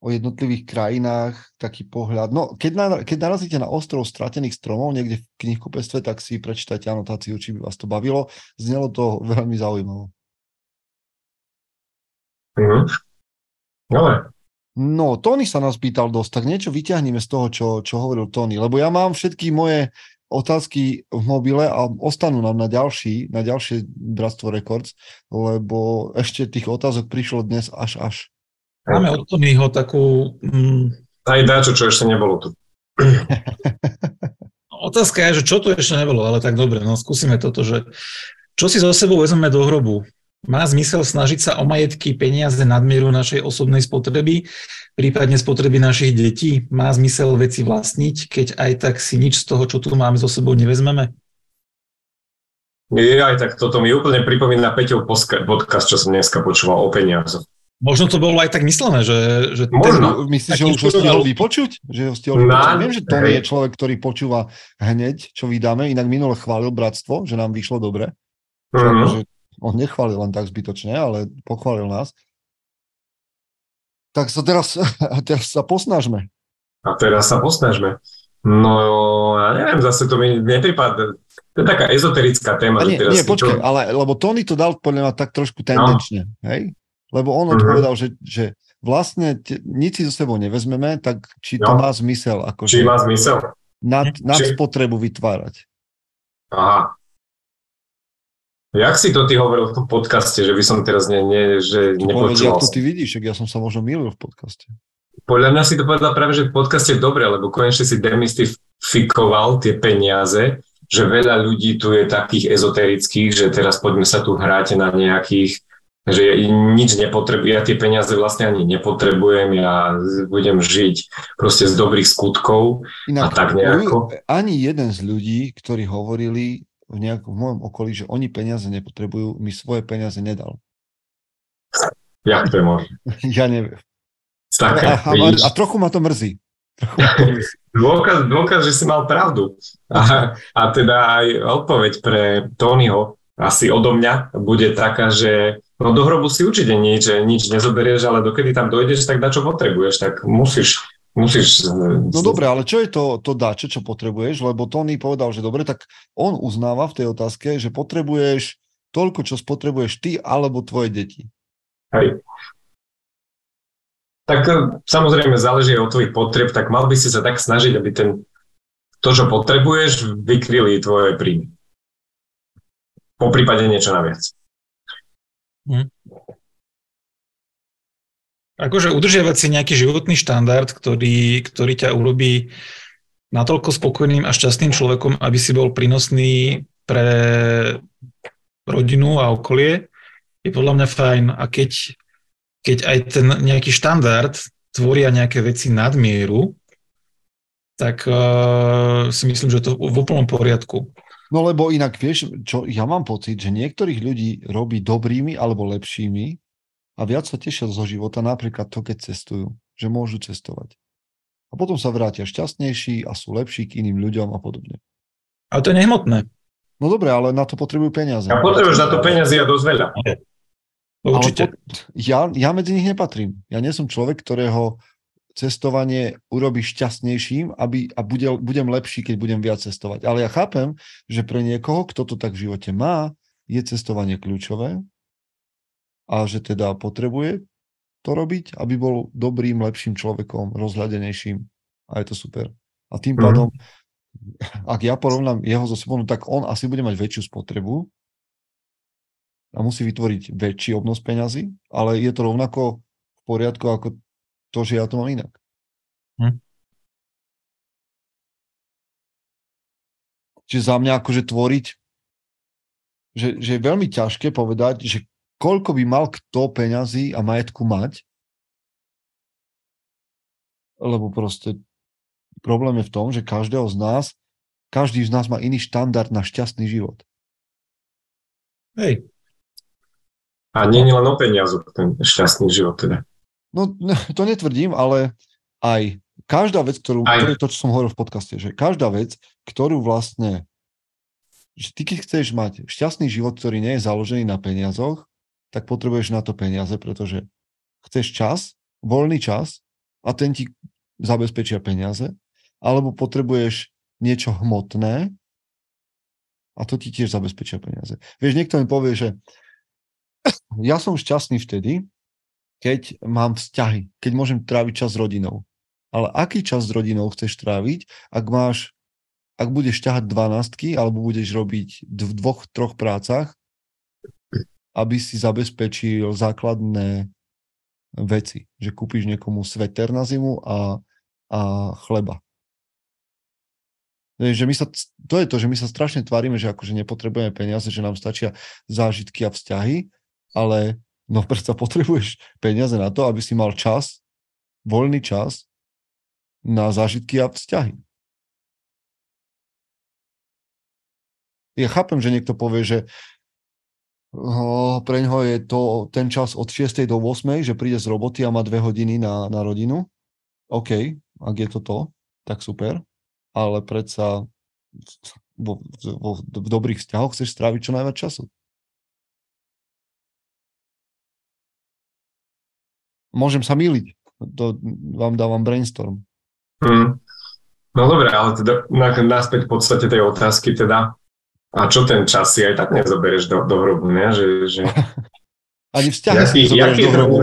o jednotlivých krajinách taký pohľad. No, keď, na, keď narazíte na ostrov stratených stromov niekde v knihkupectve, tak si prečítajte anotáciu, či by vás to bavilo. Znelo to veľmi zaujímavé. Mhm. Ale. No, Tony sa nás pýtal dosť, tak niečo vyťahneme z toho, čo, čo hovoril Tony, lebo ja mám všetky moje otázky v mobile a ostanú nám na ďalší, na ďalšie Bratstvo Records, lebo ešte tých otázok prišlo dnes až až. Máme od Tonyho takú... Mm, Aj dáčo, čo ešte nebolo tu. Otázka je, že čo tu ešte nebolo, ale tak dobre, no skúsime toto, že čo si zo sebou vezmeme do hrobu? Má zmysel snažiť sa o majetky, peniaze, nadmieru našej osobnej spotreby, prípadne spotreby našich detí? Má zmysel veci vlastniť, keď aj tak si nič z toho, čo tu máme so sebou, nevezmeme? Je aj tak, toto mi úplne pripomína Peťov podcast, čo som dneska počúval o peniazoch. Možno to bolo aj tak myslené, že... že Možno. Ten, Myslíš, že ho už stihol vypočuť? Že ho stihol vypočuť? Viem, že Tony je človek, ktorý počúva hneď, čo vydáme. Inak minule chválil Bratstvo, že nám vyšlo dobre. Mm-hmm. Že on nechválil len tak zbytočne, ale pochválil nás. Tak sa teraz, (laughs) teraz sa posnažme. A teraz sa posnažme. No, ja neviem, zase to mi nepripadne. To je taká ezoterická téma. nie, teraz nie, počkaj, to... ale, lebo Tony to dal podľa mňa tak trošku tendenčne, no. hej? Lebo on odpovedal, uh-huh. že, že vlastne te, nič si so sebou nevezmeme, tak či to no. má zmysel. Ako či má zmysel. Nad, nad či... spotrebu vytvárať. Aha. Jak si to ty hovoril v tom podcaste, že by som teraz ne, ne, že to nepočúval? Povedal, to ty vidíš, ak ja som sa možno milil v podcaste. Podľa mňa si to povedal práve, že v podcaste je dobre, lebo konečne si demystifikoval tie peniaze, že veľa ľudí tu je takých ezoterických, že teraz poďme sa tu hrať na nejakých že ja nič nepotrebujem, ja tie peniaze vlastne ani nepotrebujem, ja budem žiť proste z dobrých skutkov Inak, a tak nejako. Ani jeden z ľudí, ktorí hovorili v, nejak, v mojom okolí, že oni peniaze nepotrebujú, mi svoje peniaze nedal. Jak to je možné? (laughs) ja neviem. Tak, a, a, a trochu ma to mrzí. (laughs) Dôkaz, dôkaz, že si mal pravdu. A, a teda aj odpoveď pre Tonyho asi odo mňa bude taká, že no do hrobu si určite nič, nič nezoberieš, ale dokedy tam dojdeš, tak na čo potrebuješ, tak musíš Musíš... No dobre, ale čo je to, to dače, čo potrebuješ? Lebo Tony povedal, že dobre, tak on uznáva v tej otázke, že potrebuješ toľko, čo spotrebuješ ty alebo tvoje deti. Hej. Tak e, samozrejme záleží od tvojich potreb, tak mal by si sa tak snažiť, aby ten, to, čo potrebuješ, vykryli tvoje príjmy po prípade niečo naviac. Hm. Akože udržiavať si nejaký životný štandard, ktorý, ktorý ťa urobí natoľko spokojným a šťastným človekom, aby si bol prínosný pre rodinu a okolie, je podľa mňa fajn. A keď, keď aj ten nejaký štandard tvoria nejaké veci nadmieru, tak uh, si myslím, že to v úplnom poriadku. No lebo inak, vieš, čo ja mám pocit, že niektorých ľudí robí dobrými alebo lepšími a viac sa tešia zo života, napríklad to, keď cestujú, že môžu cestovať. A potom sa vrátia šťastnejší a sú lepší k iným ľuďom a podobne. Ale to je nehmotné. No dobre, ale na to potrebujú peniaze. A potrebuješ na to peniaze a dosť veľa. Určite. Ale po, ja, ja medzi nich nepatrím. Ja nie som človek, ktorého cestovanie urobí šťastnejším aby, a bude, budem lepší, keď budem viac cestovať. Ale ja chápem, že pre niekoho, kto to tak v živote má, je cestovanie kľúčové a že teda potrebuje to robiť, aby bol dobrým, lepším človekom, rozhľadenejším. A je to super. A tým mm. pádom, ak ja porovnám jeho so sebou, no tak on asi bude mať väčšiu spotrebu a musí vytvoriť väčší obnos peňazí, ale je to rovnako v poriadku ako to, že ja to mám inak. Hm. Čiže za mňa akože tvoriť, že, že je veľmi ťažké povedať, že koľko by mal kto peňazí a majetku mať, lebo proste problém je v tom, že každého z nás, každý z nás má iný štandard na šťastný život. Hej. A nie je len o peniazu, ten šťastný život teda. No, (laughs) to netvrdím, ale aj každá vec, ktorú, aj. to je to, čo som hovoril v podcaste, že každá vec, ktorú vlastne, že ty keď chceš mať šťastný život, ktorý nie je založený na peniazoch, tak potrebuješ na to peniaze, pretože chceš čas, voľný čas a ten ti zabezpečia peniaze, alebo potrebuješ niečo hmotné a to ti tiež zabezpečia peniaze. Vieš, niekto mi povie, že (coughs) ja som šťastný vtedy, keď mám vzťahy, keď môžem tráviť čas s rodinou. Ale aký čas s rodinou chceš tráviť, ak máš, ak budeš ťahať dvanáctky alebo budeš robiť v dvoch, troch prácach, aby si zabezpečil základné veci. Že kúpiš niekomu sveter na zimu a, a chleba. Že my sa, to je to, že my sa strašne tvárime, že akože nepotrebujeme peniaze, že nám stačia zážitky a vzťahy, ale No predsa potrebuješ peniaze na to, aby si mal čas, voľný čas na zážitky a vzťahy. Ja chápem, že niekto povie, že pre ňoho je to ten čas od 6. do 8. že príde z roboty a má dve hodiny na, na rodinu. OK, ak je to to, tak super. Ale predsa vo, vo, v dobrých vzťahoch chceš stráviť čo najviac času. Môžem sa míliť. To vám dávam brainstorm. Hmm. No dobre, ale teda naspäť v podstate tej otázky teda, a čo ten čas si aj tak nezoberieš do, do hrobu, ne? Že, že... (laughs) Ani vzťahy si nezoberieš do hrobu.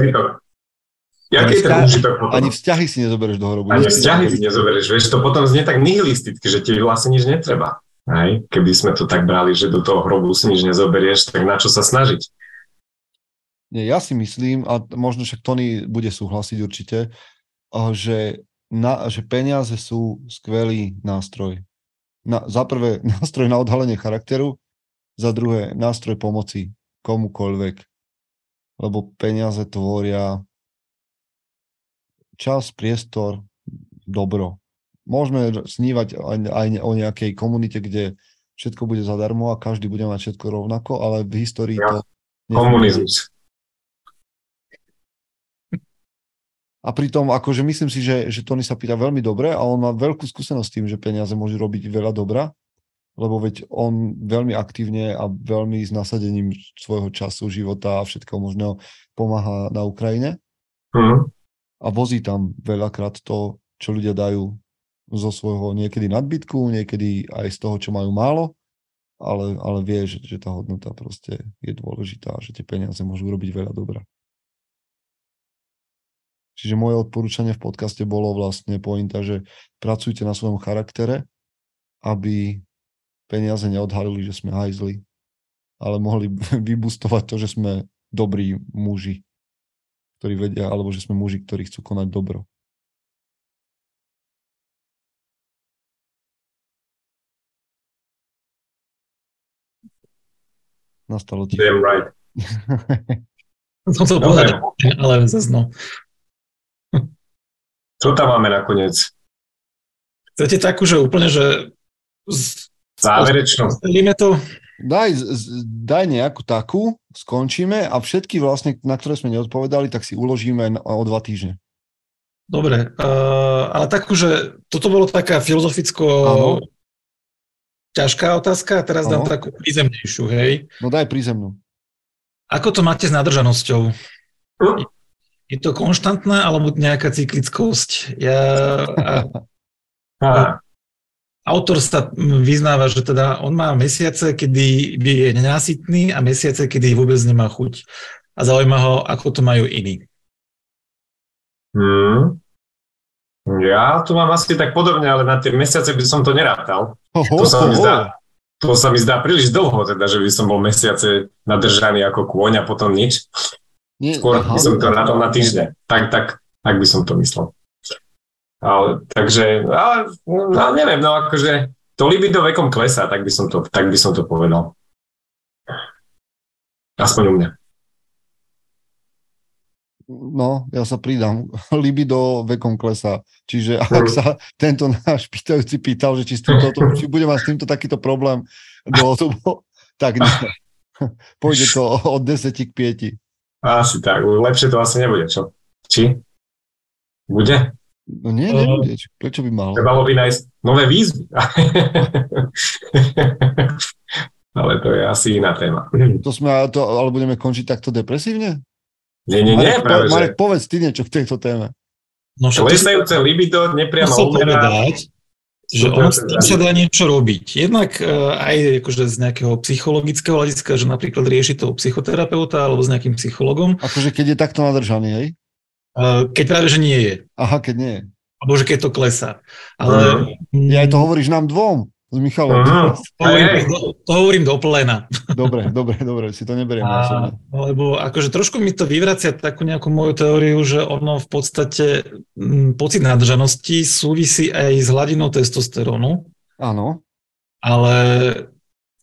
Jaký je ten užitok potom? Ani vzťahy si nezoberieš do hrobu. Ani vzťahy si nezoberieš, vieš, to potom znie tak nihilisticky, že ti vlastne nič netreba. Hej? Keby sme to tak brali, že do toho hrobu si nič nezoberieš, tak na čo sa snažiť? Nie, ja si myslím, a možno však Tony bude súhlasiť určite, že, na, že peniaze sú skvelý nástroj. Na, za prvé (laughs) nástroj na odhalenie charakteru, za druhé nástroj pomoci komukoľvek. Lebo peniaze tvoria čas, priestor, dobro. Môžeme snívať aj, o nejakej komunite, kde všetko bude zadarmo a každý bude mať všetko rovnako, ale v histórii ja. to... Komunizmus. A pritom, akože myslím si, že, že Tony sa pýta veľmi dobre a on má veľkú skúsenosť s tým, že peniaze môžu robiť veľa dobra, lebo veď on veľmi aktívne a veľmi s nasadením svojho času, života a všetkého možného pomáha na Ukrajine. Mm. A vozí tam veľakrát to, čo ľudia dajú zo svojho niekedy nadbytku, niekedy aj z toho, čo majú málo, ale, ale vie, že, že tá hodnota proste je dôležitá, že tie peniaze môžu robiť veľa dobra. Čiže moje odporúčanie v podcaste bolo vlastne pointa, že pracujte na svojom charaktere, aby peniaze neodhalili, že sme hajzli, ale mohli (laughs) vybustovať to, že sme dobrí muži, ktorí vedia, alebo že sme muži, ktorí chcú konať dobro. Nastalo ti. Damn right. (laughs) Som chcel povedať, ale zase no. Čo tam máme nakoniec? Chcete takú, že úplne, že Záverečnú. to. Daj, daj nejakú takú, skončíme a všetky vlastne, na ktoré sme neodpovedali, tak si uložíme o dva týždne. Dobre, uh, ale takú, že toto bolo taká filozoficko ano. ťažká otázka a teraz ano. dám takú prízemnejšiu, hej? No daj prízemnú. Ako to máte s nadržanosťou? Hm? Je to konštantná alebo nejaká cyklickosť? Ja, a, a, autor sa vyznáva, že teda on má mesiace, kedy je nenásytný a mesiace, kedy vôbec nemá chuť. A zaujíma ho, ako to majú iní. Hmm. Ja to mám asi tak podobne, ale na tie mesiace by som to nerátal. Oho, to, sa mi zdá, to sa mi zdá príliš dlho, teda, že by som bol mesiace nadržaný ako kôň a potom nič. Nie, Skôr aha, som to rátal na týždne. Tak, tak, tak by som to myslel. Ale, takže, ale, no, neviem, no akože to libido vekom klesá, tak by som to, tak by som to povedal. Aspoň u mňa. No, ja sa pridám. (laughs) Libido vekom klesá. Čiže ak mhm. sa tento náš pýtajúci pýtal, že či, s týmto, či bude mať s týmto takýto problém dlhodobo, (laughs) tak nie. (laughs) Pôjde to od 10 k 5. Asi tak. Lepšie to asi nebude, čo? Či? Bude? No nie, nebude. Prečo by mal? Trebalo by nájsť nové výzvy. (laughs) ale to je asi iná téma. (clears throat) To sme, to, ale budeme končiť takto depresívne? Nie, nie, nie, Marek, práve, po, Marek, že... povedz ty niečo k tejto téme. No, Klesajúce libido nepriamo povedať, že on s tým sa dá niečo robiť. Jednak uh, aj akože z nejakého psychologického hľadiska, že napríklad rieši toho psychoterapeuta alebo s nejakým psychologom. Akože keď je takto nadržaný, hej? Uh, keď práve, že nie je. Aha, keď nie je. Alebo že keď to klesá. Ale... Ja aj to hovoríš nám dvom s Michalom. To, hovorím, do, to hovorím do plena. Dobre, dobre, dobre, si to neberiem. A, lebo akože trošku mi to vyvracia takú nejakú moju teóriu, že ono v podstate m, pocit nadržanosti súvisí aj s hladinou testosterónu. Áno. Ale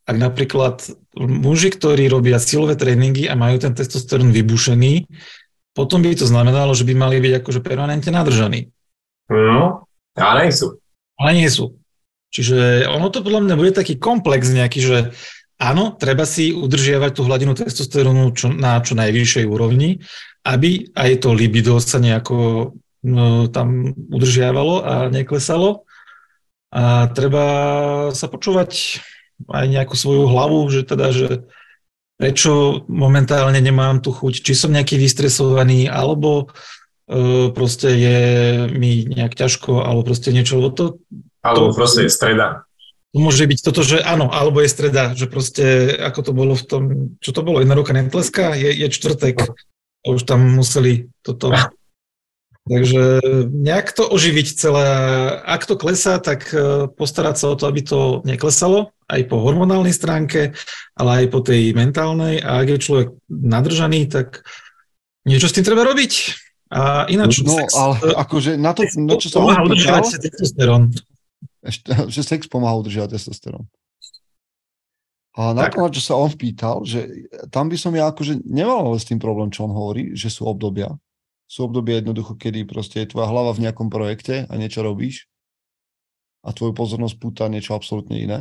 ak napríklad muži, ktorí robia silové tréningy a majú ten testosterón vybušený, potom by to znamenalo, že by mali byť akože permanentne nadržaní. No, ale nie sú. Ale nie sú. Čiže ono to podľa mňa bude taký komplex nejaký, že áno, treba si udržiavať tú hladinu testosterónu čo, na čo najvyššej úrovni, aby aj to libido sa nejako no, tam udržiavalo a neklesalo. A treba sa počúvať aj nejakú svoju hlavu, že teda, že prečo momentálne nemám tu chuť, či som nejaký vystresovaný, alebo uh, proste je mi nejak ťažko, alebo proste niečo, lebo to... Alebo to, proste je streda. Môže byť toto, že áno, alebo je streda, že proste, ako to bolo v tom, čo to bolo, jedna ruka netleska, je, je čtvrtek, a už tam museli toto... (laughs) Takže nejak to oživiť celé. Ak to klesá, tak e, postarať sa o to, aby to neklesalo, aj po hormonálnej stránke, ale aj po tej mentálnej. A ak je človek nadržaný, tak niečo s tým treba robiť. A ináč... No, sex, ale e, akože na to, na čo som on pýtal, testosterón. Ešte, (laughs) že sex pomáha udržiavať testosterón. A na tak. to, na čo sa on pýtal, že tam by som ja akože nemal s tým problém, čo on hovorí, že sú obdobia, sú obdobia jednoducho, kedy proste je tvoja hlava v nejakom projekte a niečo robíš a tvoju pozornosť púta niečo absolútne iné.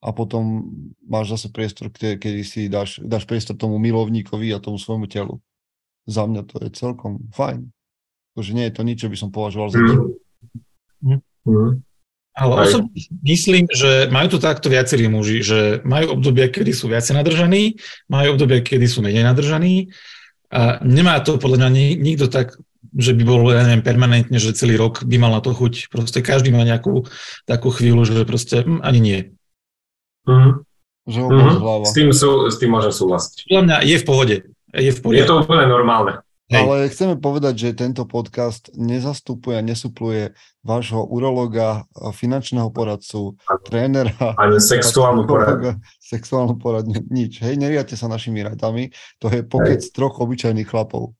A potom máš zase priestor, kde, kedy si dáš, dáš priestor tomu milovníkovi a tomu svojmu telu. Za mňa to je celkom fajn. Protože nie je to nič, čo by som považoval za mm. Mm. Ale osobne myslím, že majú to takto viacerí muži, že majú obdobia, kedy sú viacej nadržaní, majú obdobia, kedy sú menej nadržaní a nemá to podľa mňa nikto tak, že by bolo, ja neviem, permanentne, že celý rok by mal na to chuť. Proste každý má nejakú takú chvíľu, že proste hm, ani nie. Mm-hmm. Že mm-hmm. S tým, sú, s tým môžem súhlasiť. Podľa mňa je v pohode. Je, v je to úplne normálne. Hej. Ale chceme povedať, že tento podcast nezastupuje a nesupluje vášho urologa, finančného poradcu, trénera. Ani sexuálnu poradňu. Sexuálnu poradňu, nič. Hej, neriate sa našimi radami. To je pokec Hej. troch obyčajných chlapov.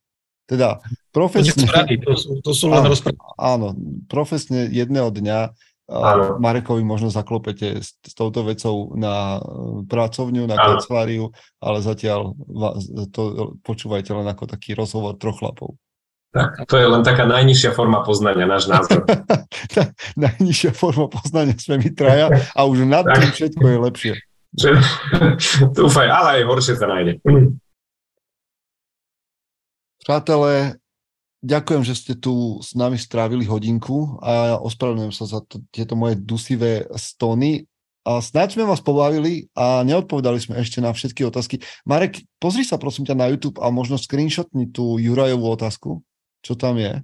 Teda profesne... To sú, to sú len áno, áno, profesne jedného dňa Áno. Marekovi možno zaklopete s, s touto vecou na e, pracovňu, na kanceláriu, ale zatiaľ to počúvajte len ako taký rozhovor troch chlapov. Tak, to je len taká najnižšia forma poznania, náš názor. (laughs) najnižšia forma poznania sme my traja a už nad tým všetko je lepšie. (laughs) Dúfaj, ale aj horšie sa nájde. Přátelé, ďakujem, že ste tu s nami strávili hodinku a ospravedlňujem sa za to, tieto moje dusivé stóny. A snáď sme vás pobavili a neodpovedali sme ešte na všetky otázky. Marek, pozri sa prosím ťa na YouTube a možno screenshotni tú Jurajovú otázku čo tam je.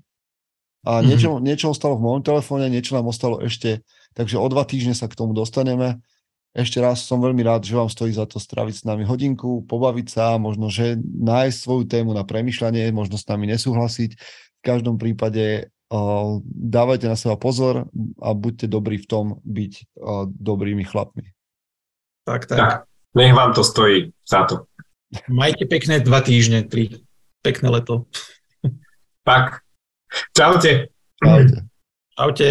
A mm-hmm. niečo, niečo ostalo v môjom telefóne, niečo nám ostalo ešte, takže o dva týždne sa k tomu dostaneme. Ešte raz som veľmi rád, že vám stojí za to straviť s nami hodinku, pobaviť sa, možno, že nájsť svoju tému na premyšľanie, možno s nami nesúhlasiť. V každom prípade uh, dávajte na seba pozor a buďte dobrí v tom byť uh, dobrými chlapmi. Tak, tak. tak. Nech vám to stojí za to. Majte pekné dva týždne, tri. Pekné leto. Tak. Čaute. Čaute. Čaute.